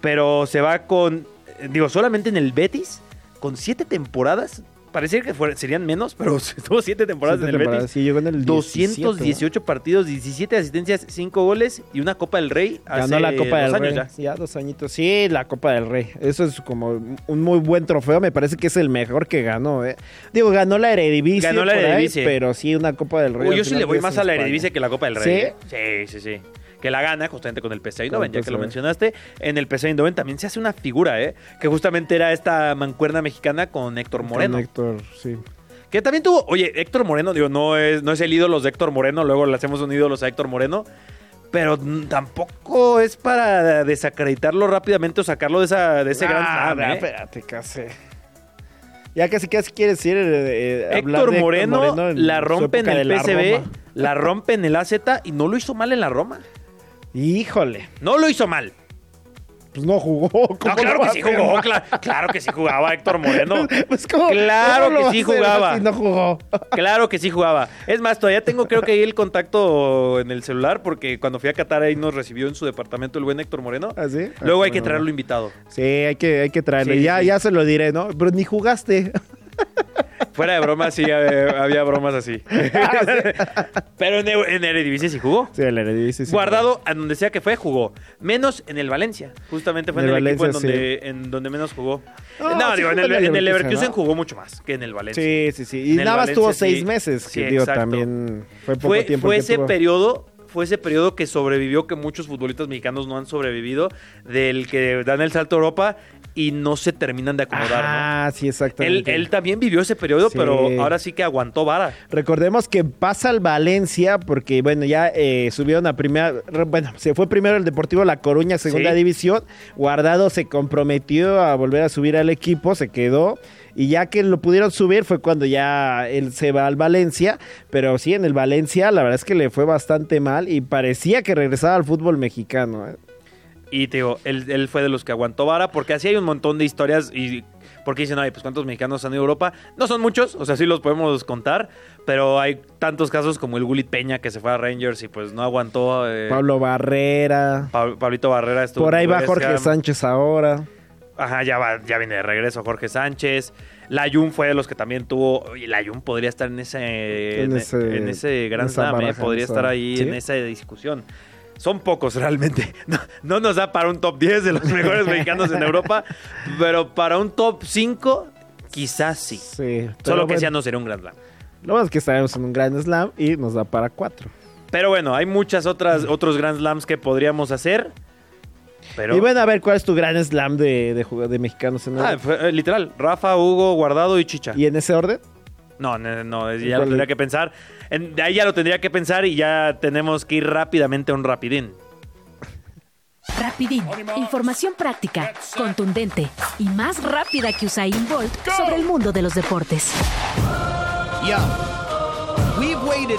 pero se va con, digo, solamente en el Betis, con siete temporadas. Pareciera que fuera- serían menos, pero estuvo siete temporadas Siete en el temporadas, Betis. Sí, llegó en el 218 partidos, 17 asistencias, 5 goles y una Copa del Rey. Ganó hace la Copa dos del años Rey. ya. Ya. dos añitos. Sí, la Copa del Rey. Eso es como un muy buen trofeo. Me parece que es el mejor que ganó. ¿eh? Digo, ganó la Eredivisie. Ganó la por ahí, Eredivisie. pero sí, una Copa del Rey. Uy, yo sí le voy más a la. Eredivisie que la Copa del Rey. ¿eh? Sí, sí, sí. Que la gana justamente con el PSV Eindhoven, ya que lo mencionaste. En el PSV Eindhoven también se hace una figura, ¿eh? Que justamente era esta mancuerna mexicana con Héctor Moreno. Con Héctor, sí. Que también tuvo, oye, Héctor Moreno, digo, no es, no es el ídolo de Héctor Moreno, luego le hacemos un ídolo a Héctor Moreno. Pero tampoco es para desacreditarlo rápidamente o sacarlo de, esa, de ese gran Ah, ¿eh? espérate, casi. Ya casi casi quiere decir eh, eh, hablar Héctor de Moreno, en la su rompe en el la Roma. la rompe en el AZ y no lo hizo mal en la Roma. Híjole, No lo hizo mal. pues no jugó. ¿cómo No, claro que sí jugó. claro que sí jugaba Héctor Moreno. Pues, ¿cómo- Claro cómo que sí jugaba. si no jugó. Claro que sí jugaba. Es más, todavía tengo creo que ahí el contacto en el celular porque cuando fui a Qatar ahí nos recibió en su departamento el buen Héctor Moreno. ¿Ah, sí? Luego Ah, hay que traerlo invitado. Sí, hay que, hay que traerle. Sí, ya, sí. ya se lo diré, ¿no? Pero ni jugaste. Fuera de bromas, sí, había, había bromas así. Pero en, en Eredivisie sí jugó. Sí, el Eredivisie sí Guardado a donde sea que fue, jugó. Menos en el Valencia. Justamente fue En en, el el equipo en Valencia, donde, en donde menos jugó. No, No, sí digo, en el, en el en jugó mucho más que en el Valencia. Sí, sí, sí. Y En más Valencia, tuvo seis meses. Sí, que digo, exacto. también fue poco Fue, tiempo fue ese tuvo. periodo fue ese periodo que sobrevivió que muchos futbolistas mexicanos no han sobrevivido del que dan el salto a Europa y no se terminan de acomodar ¿no? Ah, sí, exactamente. él también vivió ese periodo Sí. pero ahora sí que aguantó vara Recordemos que pasa al Valencia porque, bueno, ya eh, subieron a primera. Bueno, se fue primero el Deportivo La Coruña, segunda Sí. división. Guardado se comprometió a volver a subir al equipo, se quedó. Y ya que lo pudieron subir fue cuando ya él se va al Valencia. Pero sí, en el Valencia la verdad es que le fue bastante mal y parecía que regresaba al fútbol mexicano. ¿eh? Y te digo él, él fue de los que aguantó vara porque así hay un montón de historias y porque dicen ay pues cuántos mexicanos han ido a Europa no son muchos o sea sí los podemos contar pero hay tantos casos como el Gulit Peña que se fue a Rangers y pues no aguantó eh, Pablo Barrera. Pa- Pablito Barrera estuvo Por ahí va Jorge. Sánchez ahora. Ajá, ya, va, ya viene de regreso Jorge Sánchez. Layun fue de los que también tuvo. Oye, Layun podría estar en ese, En en ese- en esa Slam, ¿eh? podría estar ahí ¿sí? en esa discusión. Son pocos realmente. No, no nos da para un top 10 de los mejores mexicanos en Europa, pero para un top 5, quizás sí. Sí. Solo que bueno, ya no sería un Grand Slam. Lo es que estaremos en un Grand Slam y nos da para cuatro. Pero bueno, hay muchas otras otros Grand Slams que podríamos hacer. Pero Y bueno, a ver, ¿cuál es tu Grand Slam de, de, de mexicanos en el Ah, eh, literal, Rafa, Hugo, Guardado y Chicha. ¿Y en ese orden? No, no, no, es- ¿Y ya lo tendría que pensar. En- de ahí ya lo tendría que pensar y ya tenemos que ir rápidamente a un rapidín. Rapidín. Información práctica, contundente y más rápida que Usain Bolt sobre el mundo de los deportes. Yo, we've waited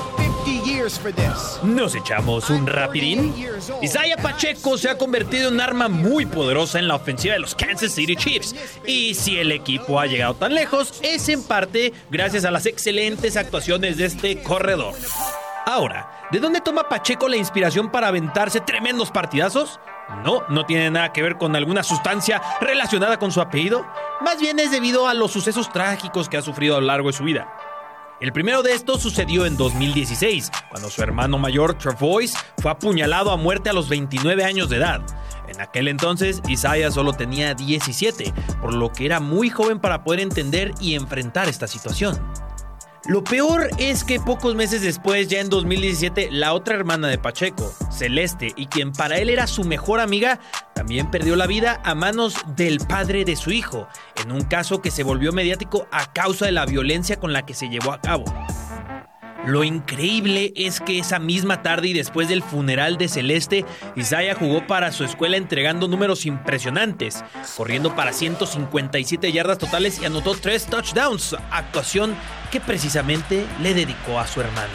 Nos echamos un rapidín. Isaiah Pacheco se ha convertido en un arma muy poderosa en la ofensiva de los Kansas City Chiefs. Y si el equipo ha llegado tan lejos, es en parte gracias a las excelentes actuaciones de este corredor. Ahora, ¿de dónde toma Pacheco la inspiración para aventarse tremendos partidazos? No, no tiene nada que ver con alguna sustancia relacionada con su apellido. Más bien es debido a los sucesos trágicos que ha sufrido a lo largo de su vida. El primero de estos sucedió en 2016, cuando su hermano mayor, Travois, fue apuñalado a muerte a los 29 años de edad. En aquel entonces, Isaiah solo tenía 17, por lo que era muy joven para poder entender y enfrentar esta situación. Lo peor es que pocos meses después, ya en 2017, la otra hermana de Pacheco, Celeste, y quien para él era su mejor amiga, también perdió la vida a manos del padre de su hijo, en un caso que se volvió mediático a causa de la violencia con la que se llevó a cabo. Lo increíble es que esa misma tarde y después del funeral de Celeste, Isaiah jugó para su escuela entregando números impresionantes, corriendo para 157 yardas totales y anotó tres touchdowns, actuación que precisamente le dedicó a su hermana.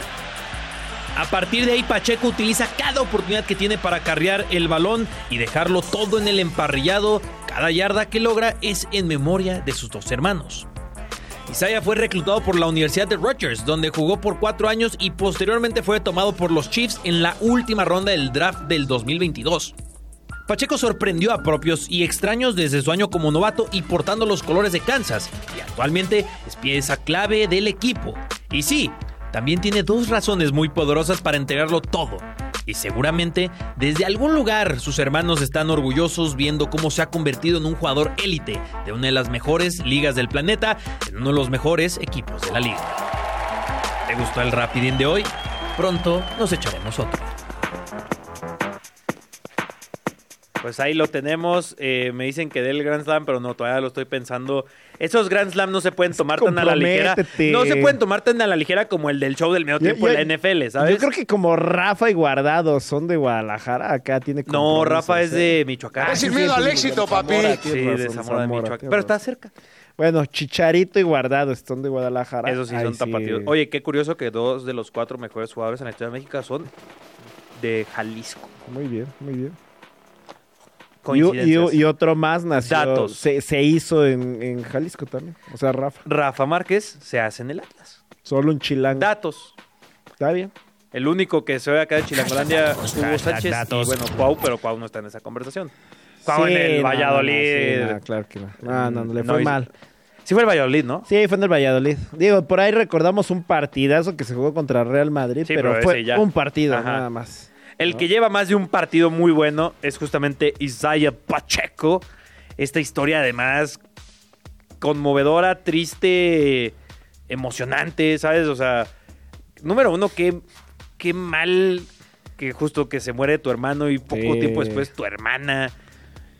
A partir de ahí, Pacheco utiliza cada oportunidad que tiene para carrear el balón y dejarlo todo en el emparrillado. Cada yarda que logra es en memoria de sus dos hermanos. Isaiah fue reclutado por la Universidad de Rutgers, donde jugó por cuatro años y posteriormente fue tomado por los Chiefs en la última ronda del draft del 2022. Pacheco sorprendió a propios y extraños desde su año como novato y portando los colores de Kansas, y actualmente es pieza clave del equipo. Y sí, también tiene dos razones muy poderosas para entregarlo todo. Y seguramente desde algún lugar sus hermanos están orgullosos viendo cómo se ha convertido en un jugador élite de una de las mejores ligas del planeta, en uno de los mejores equipos de la liga. ¿Te gustó el rapidín de hoy? Pronto nos echaremos otro. Pues ahí lo tenemos. Eh, me dicen que del Grand Slam, pero no, todavía lo estoy pensando. Esos Grand Slam no se pueden tomar tan a la ligera. No se pueden tomar tan a la ligera como el del show del medio tiempo yo- en la NFL, ¿sabes? Yo creo que como Rafa y Guardado son de Guadalajara, acá tiene No, Rafa es de Michoacán. Es sin sí, miedo sí, al sí, éxito, papi. Sí, de Zamora de Zamora, Michoacán. Pero está cerca. Bueno, Chicharito y Guardado son de Guadalajara. Esos sí Ahí son tapatíos. Oye, qué curioso que dos de los cuatro mejores jugadores en la historia de México son de Jalisco. Muy bien, muy bien. Y, Coincidencias. y- y otro más nació, Datos. Se, se hizo en, en Jalisco también. O sea, Rafa. Rafa Márquez se hace en el Atlas. Solo un chilango. Datos. Está bien. El único que se ve acá de Chilangolandia, Hugo Sánchez. Y bueno, Cuau, pero Cuau no está en esa conversación. Cuau Sí, en el no, Valladolid. no, no, sí, no, claro que no. No, no, no, le fue mal. Sí fue el Valladolid, ¿no? Sí, fue en el Valladolid. Digo, por ahí recordamos un partidazo que se jugó contra Real Madrid, Sí, pero, pero fue ya. un partido Ajá. nada más. El que lleva más de un partido muy bueno es justamente Isaiah Pacheco. Esta historia además conmovedora, triste, emocionante, ¿sabes? O sea, número uno, qué, qué mal que justo que se muere tu hermano y poco Sí. tiempo después tu hermana.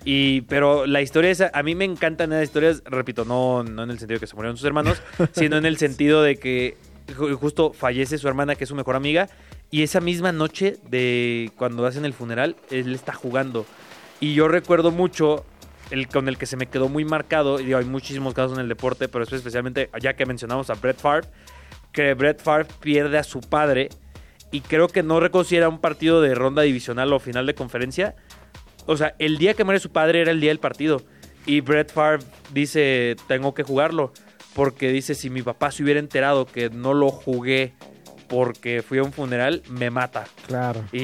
Y, pero la historia esa, a mí me encantan esas historias, repito, no, no en el sentido de que se murieron sus hermanos, sino en el sentido de que ju- justo fallece su hermana, que es su mejor amiga, y esa misma noche de cuando hacen el funeral, él está jugando. Y yo recuerdo mucho el con el que se me quedó muy marcado, y hay muchísimos casos en el deporte, pero es especialmente, ya que mencionamos a Brett Favre, que Brett Favre pierde a su padre, y creo que no reconsidera un partido de ronda divisional o final de conferencia. O sea, el día que muere su padre era el día del partido. Y Brett Favre dice, tengo que jugarlo. Porque dice, si mi papá se hubiera enterado que no lo jugué porque fui a un funeral, me mata. Claro. Y,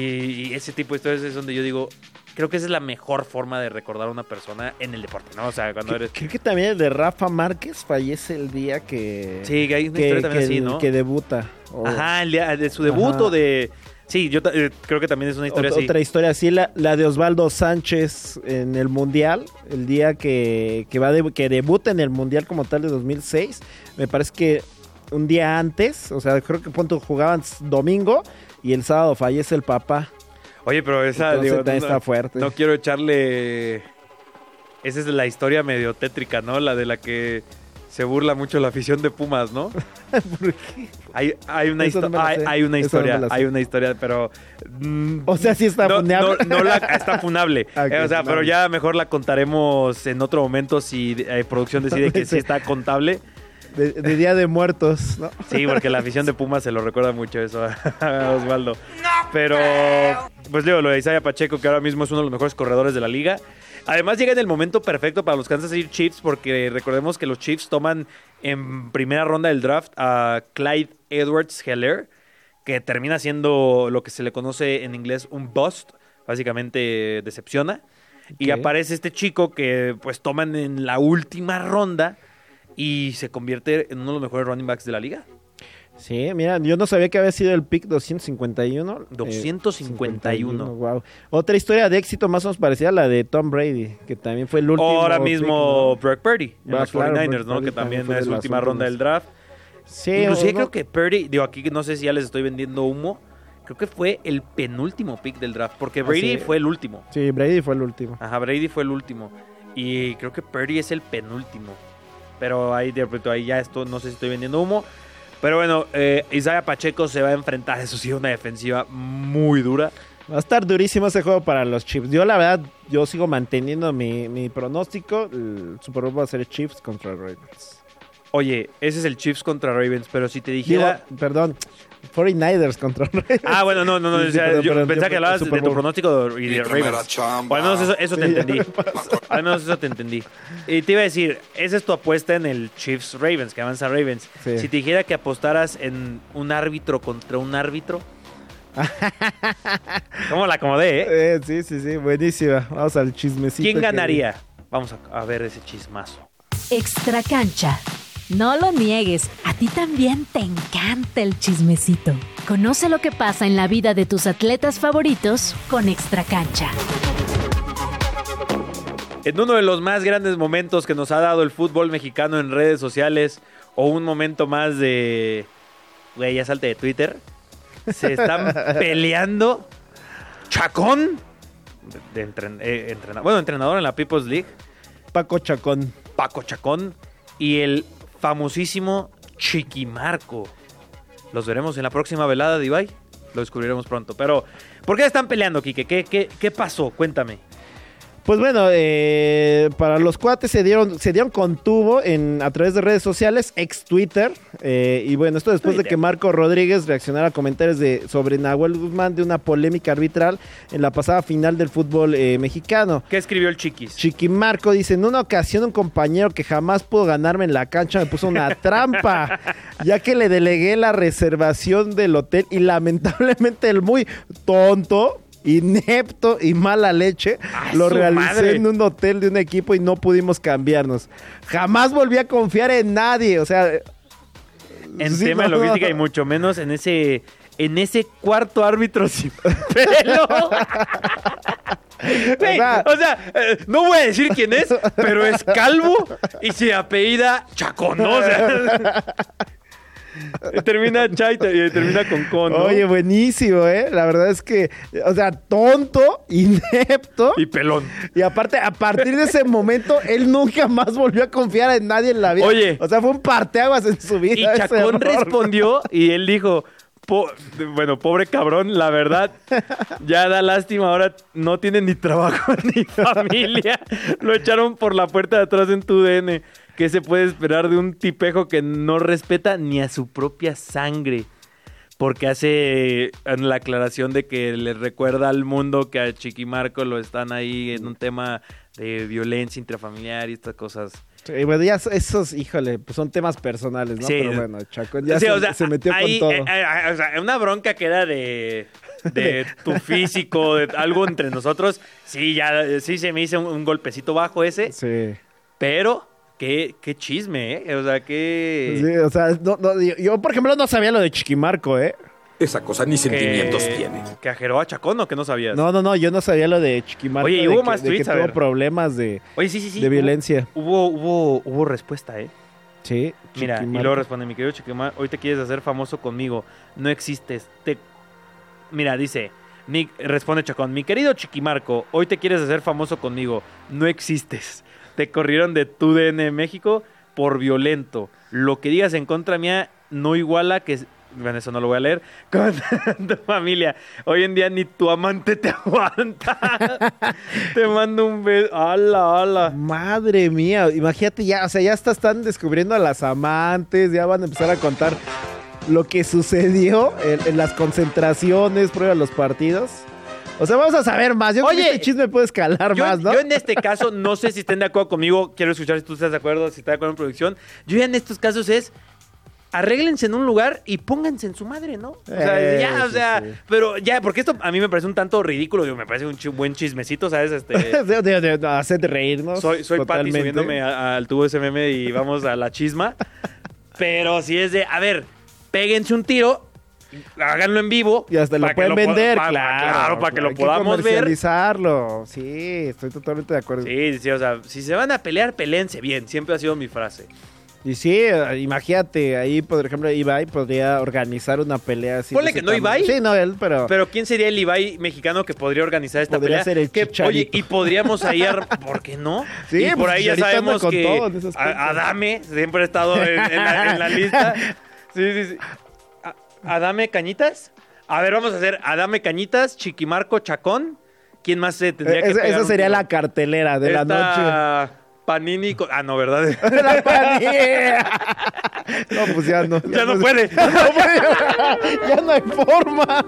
y ese tipo de historias es donde yo digo, creo que esa es la mejor forma de recordar a una persona en el deporte, ¿no? O sea, cuando eres... Creo que también el de Rafa Márquez fallece el día que... Sí, que hay una que, historia también que- así, ¿no? que debuta. O- Ajá, el día de su debut Ajá. o de... Sí, yo eh, creo que también es una historia Ot- así. Otra historia así, la, la de Osvaldo Sánchez en el Mundial, el día que, que, va de- que debuta en el Mundial como tal de 2006. Me parece que un día antes, o sea, creo que punto jugaban domingo y el sábado fallece el papá. Oye, pero esa, Entonces, digo, también está fuerte. No quiero echarle. Esa es la historia medio tétrica, ¿no? La de la que se burla mucho la afición de Pumas, ¿no? Hay, hay una, no hay, una no historia, hay una historia, pero. mm, O sea, sí está no, funable. no, no la- está funable. Ah, Eh, o sea, pero ya mejor la contaremos en otro momento si eh, producción decide que sí está contable. De, de Día de Muertos, ¿no? Sí, porque la afición de Pumas se lo recuerda mucho eso a Osvaldo. Pero, pues digo, lo de Isaiah Pacheco, que ahora mismo es uno de los mejores corredores de la liga. Además llega en el momento perfecto para los Kansas City Chiefs, porque recordemos que los Chiefs toman en primera ronda del draft a Clyde Edwards Heller, que termina siendo lo que se le conoce en inglés un bust, básicamente decepciona. Y aparece este chico que pues toman en la última ronda y se convierte en uno de los mejores running backs de la liga. Sí, mira, yo no sabía que había sido el pick 251. eh, 251. wow. Otra historia de éxito más o menos parecida a la de Tom Brady, que también fue el último. Ahora pick, mismo ¿no? Brock Purdy en Ah, los claro, 49ers, Brock ¿no? Purdy Que también también es las última ronda del draft. Sí, Inclusive creo que Purdy, digo aquí no sé si ya les estoy vendiendo humo, creo que fue el penúltimo pick del draft, porque Brady sí. fue el último. Sí, Brady fue el último. Ajá, Brady fue el último. Y creo que Purdy es el penúltimo. Pero ahí, de repente, ahí ya esto, no sé si estoy vendiendo humo. Pero bueno, eh, Isaiah Pacheco se va a enfrentar, eso sí, una defensiva muy dura. Va a estar durísimo ese juego para los Chiefs. Yo, la verdad, yo sigo manteniendo mi, mi pronóstico. El Super Bowl va a ser Chiefs contra Ravens. Oye, ese es el Chiefs contra Ravens, pero si te Digo, dijera... perdón, 49ers contra Ravens. Ah, bueno, no, no, no. Sí, o sea, perdón, yo perdón, pensaba yo- que hablabas de tu pronóstico y de Ravens. O al menos eso, eso te Sí, entendí. Al menos eso te entendí. Y te iba a decir, esa es tu apuesta en el Chiefs Ravens, que avanza Ravens. Sí. Si te dijera que apostaras en un árbitro contra un árbitro. ¿Cómo la acomodé, eh? Eh, sí, sí, sí, buenísima. Vamos al chismecito. ¿Quién que- ganaría? Vamos a, a ver ese chismazo. Extra cancha. No lo niegues, a ti también te encanta el chismecito. Conoce lo que pasa en la vida de tus atletas favoritos con Extra cancha. En uno de los más grandes momentos que nos ha dado el fútbol mexicano en redes sociales, o un momento más de. Güey, ya salte de Twitter. Se están peleando. Chacón. De, de entren- eh, bueno, entrenador en la People's League. Paco Chacón. Paco Chacón. Y el famosísimo Chiquimarco. Los veremos en la próxima velada de Ibai. Lo descubriremos pronto. Pero, ¿por qué están peleando, Quique? ¿Qué, qué, qué pasó? Cuéntame. Pues bueno, eh, para los cuates se dieron, se dieron con tubo en, a través de redes sociales, ex Twitter. eh, y bueno, esto después de que Marco Rodríguez reaccionara a comentarios de, sobre Nahuel Guzmán de una polémica arbitral en la pasada final del fútbol eh, mexicano. ¿Qué escribió el Chiquis? Chiquimarco dice, en una ocasión un compañero que jamás pudo ganarme en la cancha me puso una trampa, ya que le delegué la reservación del hotel y lamentablemente el muy tonto, inepto y mala leche lo realicé madre! en un hotel de un equipo y no pudimos cambiarnos. Jamás volví a confiar en nadie, o sea... En sí, tema de no, no. logística y mucho menos en ese en ese cuarto árbitro sin pelo. Güey, sea- o sea, eh, no voy a decir quién es, pero es calvo y se apellida Chacón, ¿no? O sea, termina Cha y te- y termina con Con, ¿no? Oye, buenísimo, ¿eh? La verdad es que, o sea, tonto, inepto. y pelón. Y aparte, a partir de ese momento, él nunca más volvió a confiar en nadie en la vida. Oye. O sea, fue un parteaguas en su vida. Y Chacón respondió y él dijo, "Po- bueno, pobre cabrón, la verdad, ya da lástima, ahora no tiene ni trabajo ni familia. Lo echaron por la puerta de atrás en tu DN. ¿Qué se puede esperar de un tipejo que no respeta ni a su propia sangre? Porque hace eh, la aclaración de que le recuerda al mundo que a Chiquimarco lo están ahí en un tema de violencia intrafamiliar y estas cosas. Sí, bueno, ya esos, híjole, pues son temas personales, ¿no? Sí. Pero bueno, Chacón ya Sí, se, o sea, se metió ahí, con todo. eh, eh, o sea, una bronca que era de, de tu físico, de algo entre nosotros. Sí, ya, sí se me hizo un, un golpecito bajo ese, sí. pero qué, qué chisme, ¿eh? O sea, qué... Sí, o sea, no- no, yo, yo, por ejemplo, no sabía lo de Chiquimarco, ¿eh? Esa cosa ni sentimientos tiene. Que ajeró a Chacón o que no sabías. No, no, no, yo no sabía lo de Chiquimarco. Oye, ¿y de hubo que- más de que tweets? A tuvo problemas de, Oye, sí, sí, sí. de hubo- violencia. Hubo, hubo, hubo respuesta, ¿eh? Sí, Mira, y Chiquimarco. luego responde, mi querido Chiquimar, hoy te quieres hacer famoso conmigo. No existes. Te... Mira, dice, mi- responde Chacón, mi querido Chiquimarco, hoy te quieres hacer famoso conmigo. No existes. Te corrieron de tu DN México por violento. Lo que digas en contra mía no iguala que... Bueno, eso no lo voy a leer. Con tu familia. Hoy en día ni tu amante te aguanta. te mando un beso. ¡Hala, hala! Madre mía, imagínate ya, o sea, ya hasta están descubriendo a las amantes, ya van a empezar a contar lo que sucedió en, en las concentraciones, prueba los partidos. O sea, vamos a saber más. Yo creo Oye, que este chisme puede escalar Yo, más, ¿no? yo en este caso, no sé si estén de acuerdo conmigo, quiero escuchar si tú estás de acuerdo, si estás de acuerdo en producción. Yo ya en estos casos es, arréglense en un lugar y pónganse en su madre, ¿no? O sea, Eh, ya, o sea, sí. pero ya, porque esto a mí me parece un tanto ridículo, digo, me parece un buen chismecito, ¿sabes? Este, de, de- de- reírnos. soy soy totalmente. subiéndome al tubo SMM y vamos a la chisma. Pero si es de, a ver, péguense un tiro, háganlo en vivo. Y hasta lo que pueden vender, claro. Claro, para que lo hay podamos ver. comercializarlo. Sí, estoy totalmente de acuerdo. Sí, sí, o sea, si se van a pelear, pelense bien. Siempre ha sido mi frase. Y sí, eh, imagínate, ahí, por ejemplo, Ibai podría organizar una pelea así. Ponle que no. Ibai. Sí, no él, pero... Pero ¿quién sería el Ibai mexicano que podría organizar esta Podría pelea? ser el Que- oye, y podríamos ahí, ¿por qué no? Sí, y por pues ahí ya sabemos que. Adame siempre ha estado en, en la, en la lista. Sí, sí, sí. Adame Cañitas. A ver, vamos a hacer Adame Cañitas, Chiquimarco Chacón. ¿Quién más se tendría Eh, que esa, pegar esa un sería tiro? la cartelera de la noche. Panini con- Ah, no, ¿verdad? La panilla. No, pues ya no. ya no puede. Ya no puede. Ya no hay forma.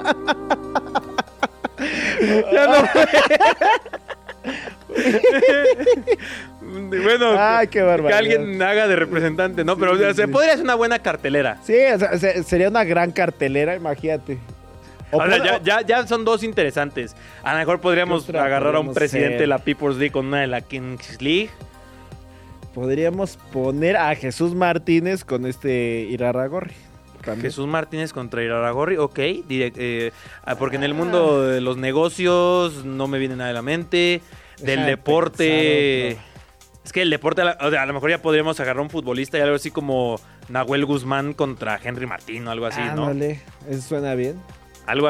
ya no puede. bueno, Ay, qué que alguien haga de representante, ¿no? Pero o sea, podría hacer una buena cartelera. Sí, o sea, se- sería una gran cartelera, imagínate. O puede- ya, ya, ya son dos interesantes. A lo mejor podríamos ¿Qué otra agarrar a un presidente ser? de la People's League con una de la Kings League. Podríamos poner a Jesús Martínez con este Irarragorri. también. Jesús Martínez contra Iraragorri, ok. direct- eh, ah, porque en el mundo de los negocios no me viene nada a la mente. Del deporte. pensar Es que el deporte, o sea, a lo mejor ya podríamos agarrar un futbolista y algo así como Nahuel Guzmán contra Henry Martín o algo así, ¿no? Ándale, eso suena bien. Algo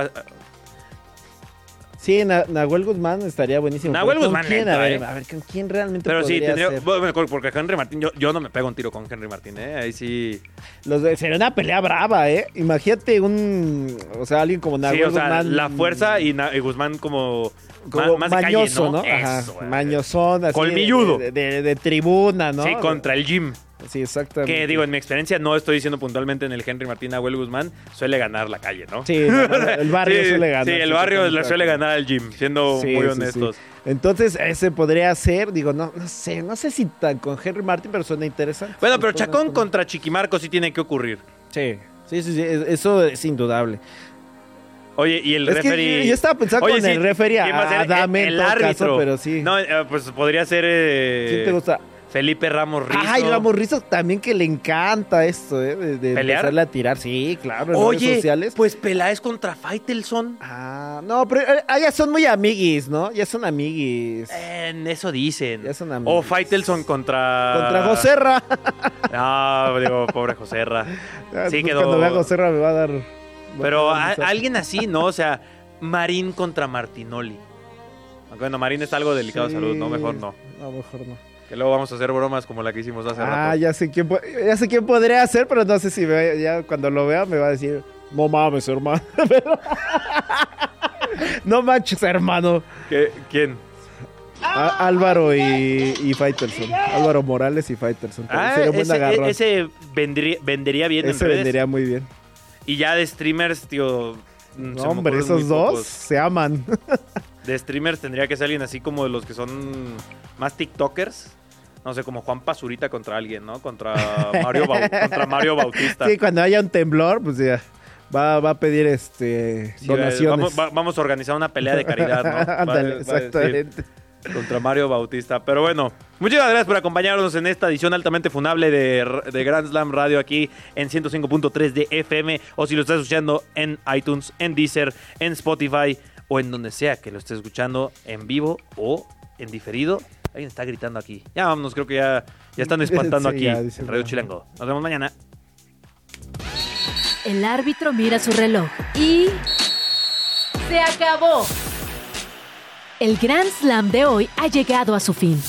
Sí, Na- Nahuel Guzmán estaría buenísimo. Nahuel pero ¿con Guzmán quién? a, ver, eh. a ver, ¿con quién realmente Pero sí, tendría. ser? Bueno, porque Henry Martín, yo, yo no me pego un tiro con Henry Martín, ¿eh? Ahí sí. Los de- sería una pelea brava, ¿eh? Imagínate un... O sea, alguien como Nahuel sí, o sea, Guzmán. la fuerza y, Guzmán como. Como ma- más de calle, mañoso, ¿no? Eso, Ajá, eh. mañosón, así. Colmilludo. De, de- de tribuna, ¿no? Sí, contra el Jim. Sí, exactamente. Que digo, en mi experiencia, no estoy diciendo puntualmente en el Henry Martín Abuel Guzmán, suele ganar la calle, ¿no? Sí, el barrio Sí, suele ganar. Sí, el sí, barrio le suele ganar al Jim, siendo Sí, muy sí, honestos. sí. Entonces, ese podría ser, digo, no, no sé, no sé si tan con Henry Martin, pero suena interesante. Bueno, Sí, pero Chacón poner- contra Chiquimarco sí tiene que ocurrir. Sí, sí, sí, sí, es- eso es indudable. Oye, y el Es que referee. yo- yo estaba pensando Oye, con el referee a- Adame el, caso, árbitro. pero sí. No, eh, pues podría ser. eh, ¿Quién te gusta? Felipe Ramos Rizzo. Ay, Ramos Rizzo también que le encanta esto, ¿eh? De, de ¿Pelear? empezarle a tirar, sí, claro, en redes Oye, sociales. pues Peláez contra Faitelson. Ah, no, pero eh, ah, ya son muy amiguis, ¿no? Ya son amiguis. En eso dicen. Ya son O amiguis. Faitelson contra. Contra Joserra. No, digo, pobre Joserra. Sí, Pues quedó. Cuando vea Joserra me va a dar... Pero a alguien así, ¿no? O sea, Marín contra Martinoli. Aunque Bueno, Marín está algo delicado de Sí. salud, ¿no? Mejor no. No, mejor no. Que luego vamos a hacer bromas como la que hicimos hace Ah, rato. ya sé quién ya sé quién podría hacer, pero no sé si me- ya cuando lo vea me va a decir, no mames, hermano. No manches, hermano. ¿Qué- ¿Quién? Álvaro y, y Faitelson. Álvaro Morales y Faitelson. Ah, ese, agarrón. ese vendría, vendería bien Ese en redes. vendería muy bien. Y ya de streamers, tío... mm, No, hombre, esos dos pocos. se aman. De streamers tendría que ser alguien así como de los que son más TikTokers. No sé, como Juan Pazurita contra alguien, ¿no? Contra Mario, contra Mario Bautista. Sí, cuando haya un temblor, pues ya va, va a pedir este Sí, donaciones. Vamos, va- vamos a organizar una pelea de caridad, ¿no? Ándale, exactamente. contra Mario Bautista. Pero bueno, muchas gracias por acompañarnos en esta edición altamente funable de, de Grand Slam Radio aquí en 105.3 de FM. O si lo estás escuchando en iTunes, en Deezer, en Spotify o en donde sea que lo estés escuchando en vivo o en diferido. Alguien está gritando aquí. Ya vámonos, creo que ya, ya están espantando Sí, aquí ya, en Radio. Chilango. Nos vemos mañana. El árbitro mira su reloj y... ¡Se acabó! El Grand Slam de hoy ha llegado a su fin.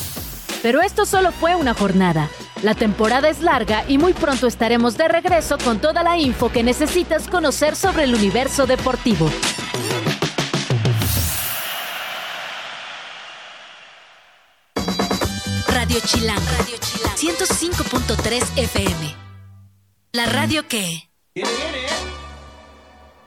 Pero esto solo fue una jornada. La temporada es larga y muy pronto estaremos de regreso con toda la info que necesitas conocer sobre el universo deportivo. Radio Chilán. Radio Chilán. 105.3 FM. La radio que...